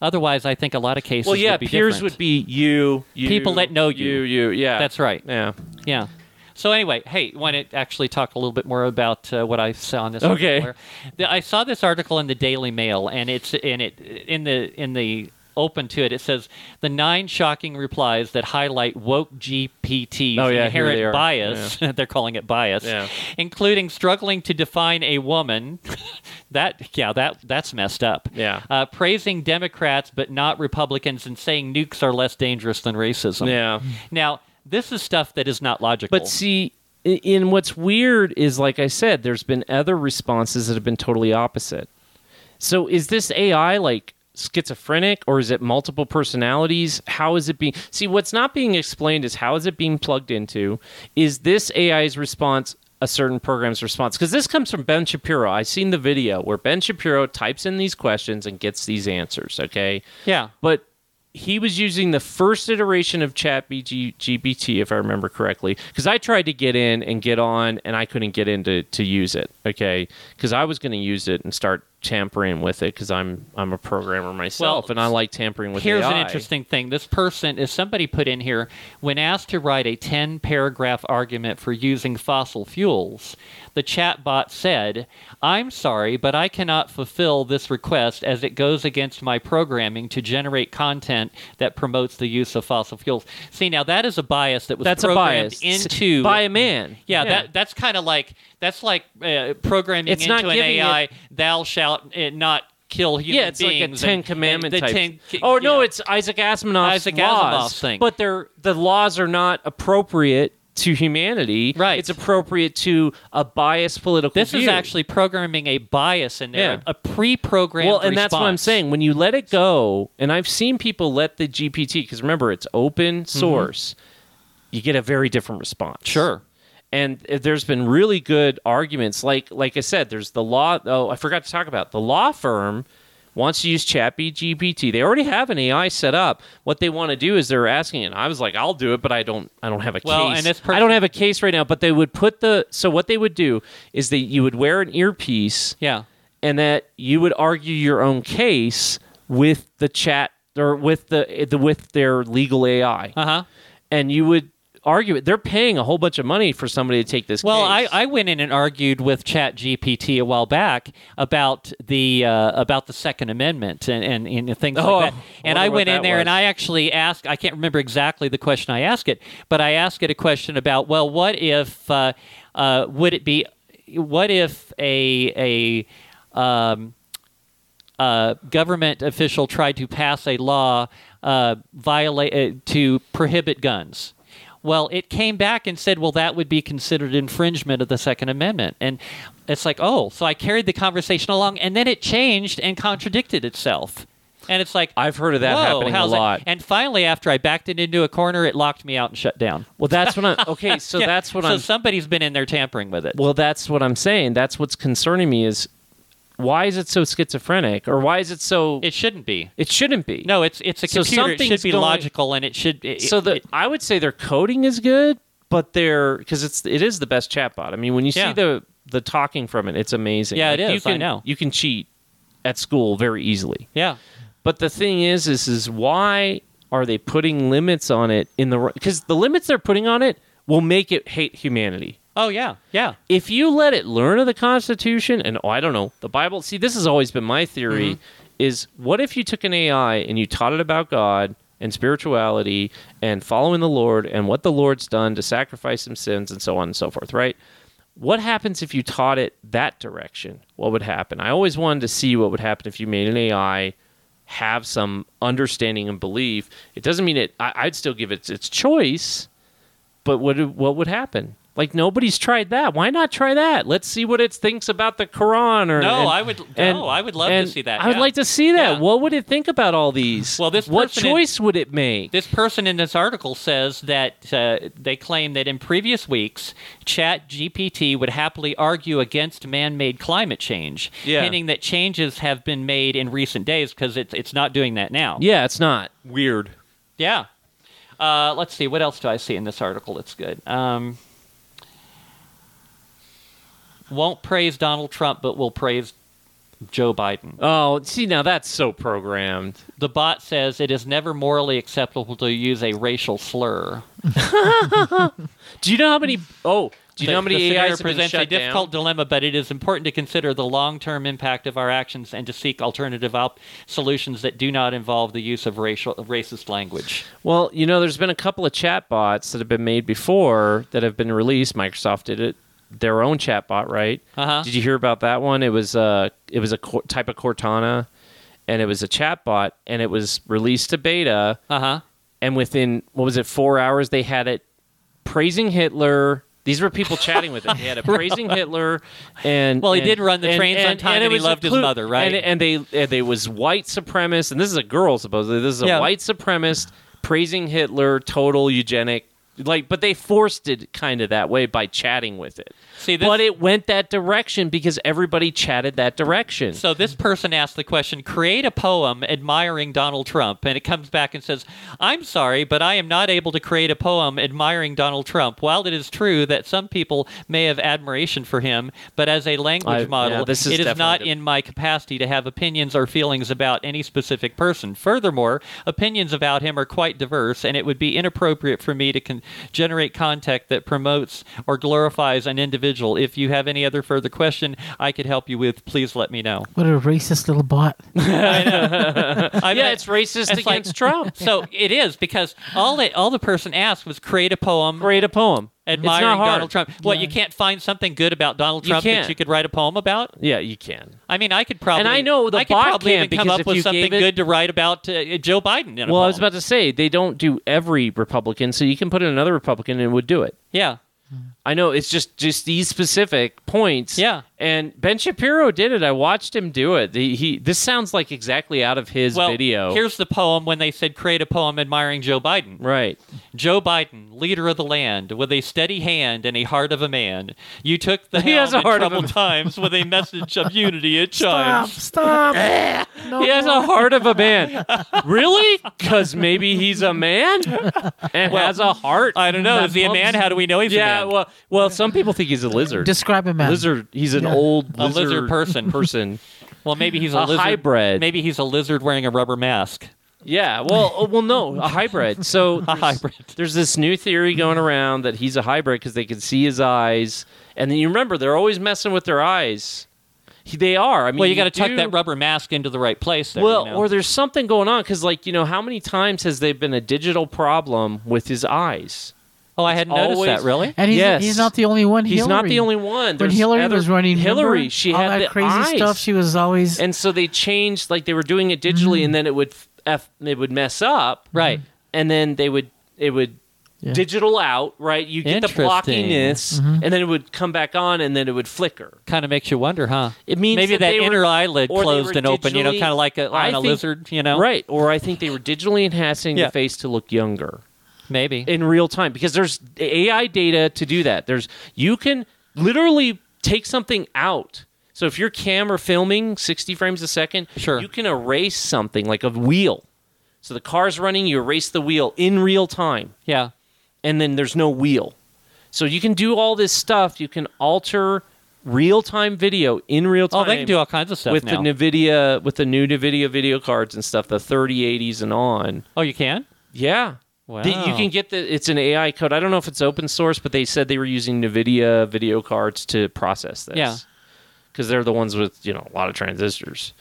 Otherwise, I think a lot of cases well, yeah, would be peers different. would be you, you, People that know you. you, you. Yeah, That's right. Yeah. Yeah. So anyway, hey, want to actually talk a little bit more about uh, what I saw in this Okay. article? I saw this article in the Daily Mail, and it's in it in the in the open to it. It says the nine shocking replies that highlight woke GPT's Oh, yeah, inherent they bias. They're calling it bias, Yeah. including struggling to define a woman. that yeah, that that's messed up. Yeah. Uh, praising Democrats but not Republicans, and saying nukes are less dangerous than racism. Yeah. Now, this is stuff that is not logical. But see, in what's weird is, like I said, there's been other responses that have been totally opposite. So is this AI like schizophrenic or is it multiple personalities? How is it being? See, what's not being explained is how is it being plugged into? Is this AI's response a certain program's response? Because this comes from Ben Shapiro. I've seen the video where Ben Shapiro types in these questions and gets these answers. Okay. yeah, But he was using the first iteration of Chat GPT, if I remember correctly, because I tried to get in and get on, and I couldn't get in to, to use it. Okay, because I was going to use it and start tampering with it because I'm I'm a programmer myself Well, and I like tampering with it. Here's AI. an interesting thing. This person, is somebody put in here, when asked to write a 10 paragraph argument for using fossil fuels, the chatbot said, I'm sorry, but I cannot fulfill this request as it goes against my programming to generate content that promotes the use of fossil fuels. See, now that is a bias that was That's a programmed bias into. by a man. yeah, That, that's kind of like that's like uh, programming It's not into an AI. it- Thou shalt uh, not kill human yeah, it's like a. Ten and- Commandment type. ten, oh no, yeah. it's Isaac Asimov's Isaac laws, Asimov's thing. but they're the laws are not appropriate to humanity. Right. It's appropriate to a biased political. This is actually programming a bias in there, Yeah. a pre-programmed. well, and that's what I'm saying. When you let it go, and I've seen people let the GPT because remember it's open Mm-hmm. source, you get a very different response. Sure. and there's been really good arguments like like i said there's the law oh i forgot to talk about the law firm wants to use ChatGPT. They already have an AI set up. What they want to do is they're asking, and I was like, "I'll do it," but I don't. I don't have a Well, case. and this I don't have a case right now. But they would put the. So what they would do is that you would wear an earpiece, Yeah. and that you would argue your own case with the chat or with the, the with their legal AI, Uh huh. and you would argue. They're paying a whole bunch of money for somebody to take this. Well, I, case. I went in and argued with Chat GPT a while back about the uh, about the Second Amendment and, and, and things Oh, like that. And wonder I went in there and. I actually asked. I can't remember exactly the question I asked it, but I asked it a question about well, what if uh, uh, would it be? What if a a um, uh, government official tried to pass a law uh, violate uh, to prohibit guns. Well, it came back and said, "Well, that would be considered infringement of the Second Amendment." And it's like, "Oh, so I carried the conversation along, and then it changed and contradicted itself." And it's like, I've heard of that "Whoa, happening a how's that?" lot. And finally, after I backed it into a corner, it locked me out and shut down. Well, that's what I'm. Okay, so Yeah, that's what so I'm. So somebody's been in there tampering with it. Well, that's what I'm saying. That's what's concerning me is why is it so schizophrenic, or why is it so? it shouldn't be. it shouldn't be. No, it's it's a So computer. It should be going- logical, and it should. It, so the it- I would say their coding is good, but they're because it's it is the best chatbot. I mean, when you Yeah. see the the talking from it, it's amazing. Yeah, it Like, You is. I know. You can cheat at school very easily. yeah. But the thing is, is is why are they putting limits on it in the because the limits they're putting on it will make it hate humanity. Oh yeah, yeah. if you let it learn of the Constitution and oh, I don't know the Bible. See, this has always been my theory: mm-hmm. is what if you took an AI and you taught it about God and spirituality and following the Lord and what the Lord's done to sacrifice some sins and so on and so forth, right? What happens if you taught it that direction? What would happen? I always wanted to see what would happen if you made an AI have some understanding and belief. It doesn't mean it. I, I'd still give it its choice, but what what would happen? Like nobody's tried that. Why not try that? Let's see what it thinks about the Quran. Or No, and- I would- no, I would love to see that, I would yeah. like to see that. Yeah. What would it think about all these? Well, this what person in- choice would it make? This person in this article says that uh, they claim that in previous weeks, Chat GPT would happily argue against man-made climate change, Yeah. hinting that changes have been made in recent days because it's it's not doing that now. yeah, it's not weird. Yeah. Uh, let's see. What else do I see in this article that's good? Um, won't praise Donald Trump, but will praise Joe Biden. Oh, see now that's so programmed. The bot says it is never morally acceptable to use a racial slur. Do you know how many? Oh, do you know how many the AIs presents a difficult down? dilemma, but it is important to consider the long-term impact of our actions and to seek alternative op- solutions that do not involve the use of racial racist language. Well, you know, there's been a couple of chat bots that have been made before that have been released. Microsoft did it, their own chatbot, right? Uh-huh. Did you hear about that one? It was uh, it was a cor- type of Cortana, and it was a chatbot, and it was released to beta, Uh huh. and within what was it, four hours, they had it praising Hitler. These were people chatting with it. They had it praising Hitler, and Well, he and- did run the trains on time and he loved his mother, right? And, and they and they was white supremacist, and this is a girl supposedly. This is a Yeah. white supremacist praising Hitler, total eugenic like, but they forced it kind of that way by chatting with it. See, this, but it went that direction because everybody chatted that direction. So this person asked the question: Create a poem admiring Donald Trump, and it comes back and says, "I'm sorry, but I am not able to create a poem admiring Donald Trump. While it is true that some people may have admiration for him, but as a language I- yeah, model, this is it is not in my capacity to have opinions or feelings about any specific person. Furthermore, opinions about him are quite diverse, and it would be inappropriate for me to con- generate content that promotes or glorifies an individual. If you have any other further question I could help you with, please let me know." What a racist little bot. I yeah, it's racist it's like- against Trump. so it is because all it, all the person asked was create a poem Create a poem. admiring it's not hard. Donald Trump. What you can't find something good about Donald You Trump that you could write a poem about? Yeah, you can. I mean, I could probably And I know the I could bot probably can't even come up with something it- good to write about uh, Joe Biden. In a Well, I was about to say they don't do every Republican, so you can put in another Republican and it would do it. yeah. I know it's just just these specific points. Yeah. And Ben Shapiro did it. I watched him do it. He, he this sounds like exactly out of his Well, video. here's the poem when they said create a poem admiring Joe Biden. right. Joe Biden, leader of the land, with a steady hand and a heart of a man. You took the He helm has a in heart of a troubled times with a message of unity at Stop! chimes. Stop! no He has a heart of a man. really? Because maybe he's a man and has a heart. I don't know. Is he a man? How do we know he's Yeah. a man? Well, well, some people think he's a lizard. Describe him as lizard. He's an Yeah. old A lizard, lizard person. Person. Well, maybe he's a, A lizard. hybrid. Maybe he's a lizard wearing a rubber mask. Yeah. Well, uh, well, no, a hybrid. So A hybrid. There's this new theory going around that he's a hybrid because they can see his eyes, and then you remember they're always messing with their eyes. He, they are. I mean, well, you got to tuck do- that rubber mask into the right place. There, Well, you know? or there's something going on because, like, you know, how many times has there been a digital problem with his eyes? Oh, I hadn't noticed always- that. Really? And he's, Yes. he's not the only one. He's not the only one. When There's Hillary other- was running, Hillary, remember? she all had that the crazy eyes. stuff. She was always and so they changed, like, they were doing it digitally, Mm-hmm. and then it would f, it would mess up, Right. and then they would it would Yeah. digital out, right? You get the Interesting. blockiness, Mm-hmm. and then it would come back on, and then it would flicker. Kind of makes you wonder, huh? It means maybe that, they were- inner eyelid or they closed were and open. You know, digitally- kind of like a, I on a think- lizard. You know, Right. Or I think they were digitally enhancing Yeah. the face to look younger Maybe. in real time because there's AI data to do that. There's you can literally take something out. So if your camera filming 60 frames a second, Sure. you can erase something like a wheel. So the car's running, you erase the wheel in real time, yeah. and then there's no wheel. So you can do all this stuff. You can alter real time video in real time. Oh, they can do all kinds of stuff with now. the Nvidia with the new Nvidia video cards and stuff, the 3080s and on. oh, you can. Yeah. Wow. The- you can get the it's an AI code. I don't know if it's open source, but they said they were using Nvidia video cards to process this. Yeah. Because they're the ones with, you know, a lot of transistors.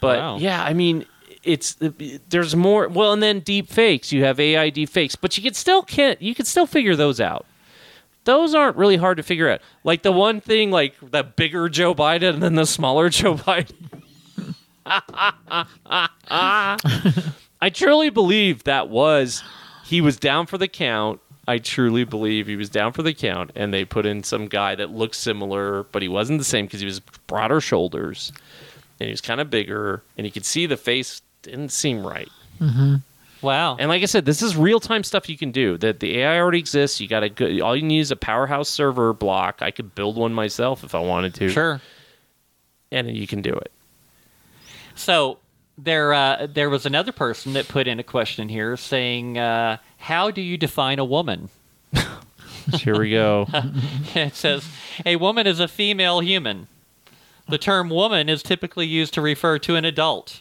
But Wow. yeah, I mean, it's uh, there's more well and then deep fakes. You have AI deep fakes, but you can still can't you can still figure those out. Those aren't really hard to figure out. Like the one thing like the bigger Joe Biden and then the smaller Joe Biden. I truly believe that was he was down for the count. I truly believe he was down for the count, and they put in some guy that looked similar, but he wasn't the same because he was broader shoulders, and he was kind of bigger, and you could see the face didn't seem right. Mm-hmm. Wow. And like I said, this is real time stuff you can do. That the AI already exists. You got a good. All you need is a powerhouse server block. I could build one myself if I wanted to. sure. and you can do it. So there, uh, there was another person that put in a question here saying, uh, "How do you define a woman?" Here we go. it says, "A woman is a female human. The term woman is typically used to refer to an adult,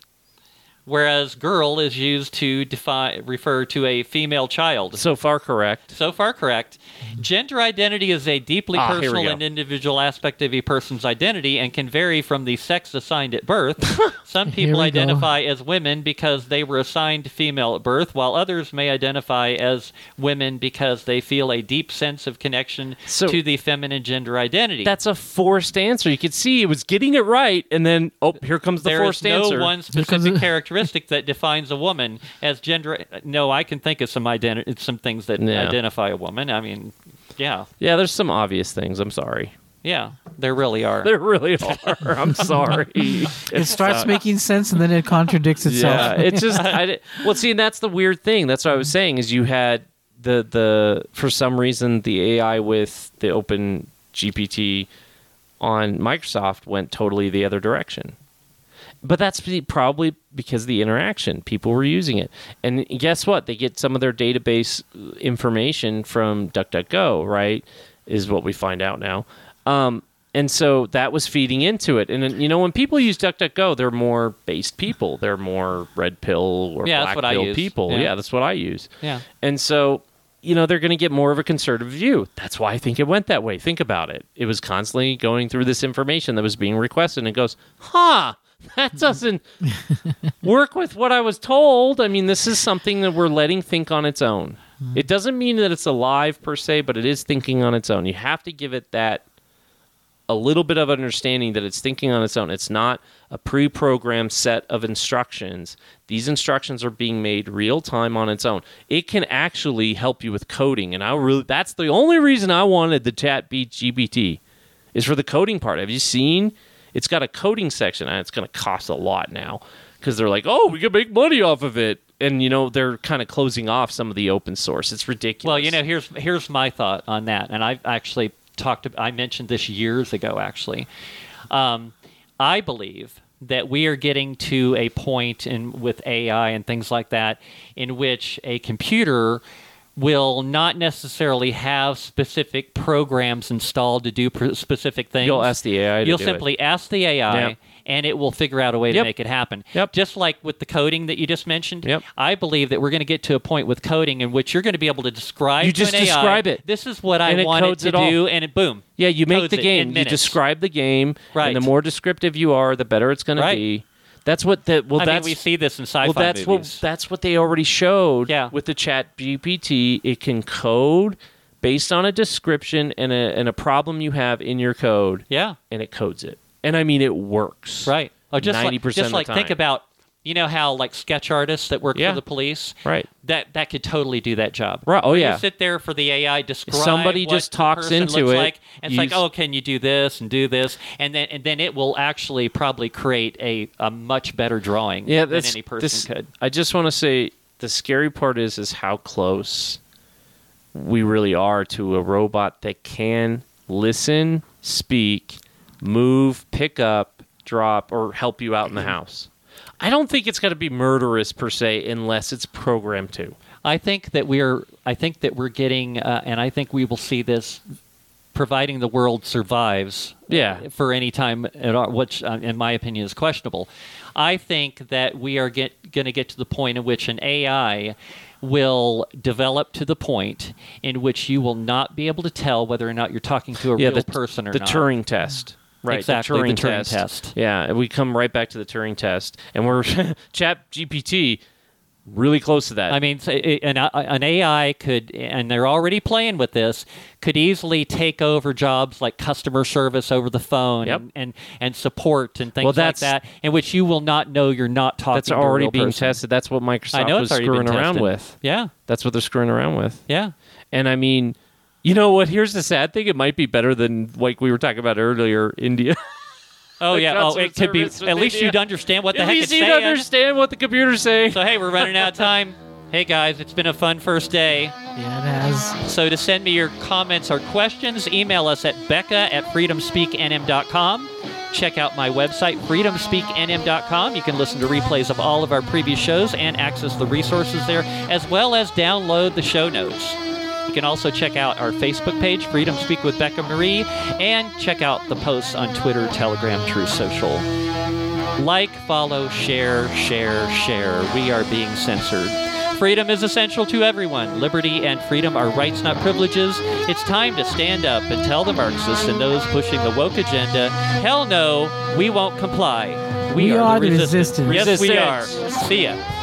whereas girl is used to define refer to a female child." so far, correct. So far, correct. Gender identity is a deeply Ah, personal and individual aspect of a person's identity and can vary from the sex assigned at birth. Some people we go. identify as women because they were assigned female at birth, while others may identify as women because they feel a deep sense of connection So- to the feminine gender identity. That's a forced answer. You could see it was getting it right, and then oh, here comes the There is forced no answer. one specific of- characteristic that defines a woman as gender. No, I can think of some identi- some things that Yeah. identify a woman. I mean, yeah, Yeah, there's some obvious things. I'm sorry. yeah, there really are. There really are. I'm sorry. it starts making sense and then it contradicts itself. Yeah, it's just I, di- well, see, and that's the weird thing. That's what I was saying is you had the the for some reason the AI with the Open GPT on Microsoft went totally the other direction. But that's probably because of the interaction. People were using it. And guess what? They get some of their database information from DuckDuckGo, right? Is what we find out now. Um, and so that was feeding into it. And you know, when people use DuckDuckGo, they're more based people. They're more red pill or Yeah, that's black what pill people. Yeah. yeah, that's what I use. Yeah. And so, you know, they're going to get more of a conservative view. That's why I think it went that way. Think about it. It was constantly going through this information that was being requested and it goes, huh, that doesn't work with what I was told. I mean, this is something that we're letting think on its own. It doesn't mean that it's alive per se, but it is thinking on its own. You have to give it that a little bit of understanding that it's thinking on its own. It's not a pre-programmed set of instructions. These instructions are being made real time on its own. It can actually help you with coding, and I really that's the only reason I wanted the Chat Beat GPT is for the coding part. Have you seen? It's got a coding section, and it's going to cost a lot now because they're like, oh, we can make money off of it, and you know they're kind of closing off some of the open source. It's ridiculous. Well, you know, here's here's my thought on that, and I've actually talked. I mentioned this years ago. Actually, um, I believe that we are getting to a point in with AI and things like that, in which a computer will not necessarily have specific programs installed to do pr- specific things. You'll ask the AI to You'll do it. simply ask the AI. Yep. And it will figure out a way to Yep. make it happen. Yep. Just like with the coding that you just mentioned, Yep. I believe that we're going to get to a point with coding in which you're going to be able to describe. You just an AI, describe it. This is what I And it want it to it do, and it boom. Yeah, you make the game. You describe the game, Right. and the more descriptive you are, the better it's going Right. to be. That's what that. Well, I that's mean, we see this in sci-fi well, that's movies. what that's what they already showed. Yeah. with the Chat GPT, it can code based on a description and a and a problem you have in your code, yeah, and it codes it. And I mean, it works. right. Oh, just 90% like of just like think about you know how like sketch artists that work Yeah. for the police Right. that that could totally do that job. Right. Oh You yeah. sit there for the AI describe somebody just talks into it, like, and it's like, oh, can you do this and do this, and then and then it will actually probably create a, a much better drawing Yeah, than any person this, could. I just want to say the scary part is is how close we really are to a robot that can listen, speak, move, pick up, drop, or help you out in the house. I don't think it's going to be murderous per se unless it's programmed to. I think that we're I think that we're getting uh, and I think we will see this providing the world survives uh, Yeah. for any time at all, which uh, in my opinion is questionable. I think that we are get going to get to the point in which an AI will develop to the point in which you will not be able to tell whether or not you're talking to a yeah, real the, person or the not. Turing test. Right, Exactly, the the Turing, Turing test. test. Yeah, we come right back to the Turing test, and we're Chat GPT really close to that. I mean, an, uh, an AI could, and they're already playing with this, could easily take over jobs like customer service over the phone Yep. and, and, and support and things Well, like that, in which you will not know you're not talking That's to a already being person. tested. That's what Microsoft was screwing around with. Yeah, That's what they're screwing around with. yeah. And I mean, you know what? Here's the sad thing. It might be better than like we were talking about earlier, India. Oh, yeah. Oh, it could be. At least India. you'd understand what the At heck least it's you saying. understand what the computer's saying. So, hey, we're running out of time. Hey, guys, it's been a fun first day. Yeah, it has. So to send me your comments or questions, email us at becca at freedomspeaknm.com. Check out my website, freedomspeaknm.com. You can listen to replays of all of our previous shows and access the resources there, as well as download the show notes. You can also check out our Facebook page, Freedom Speak with Becca Mari, and check out the posts on Twitter, Telegram, True Social. Like, follow, share, share, share. We are being censored. Freedom is essential to everyone. Liberty and freedom are rights, not privileges. It's time to stand up and tell the Marxists and those pushing the woke agenda hell no, we won't comply. We are the resistance. resistance. Yes, we are. See ya.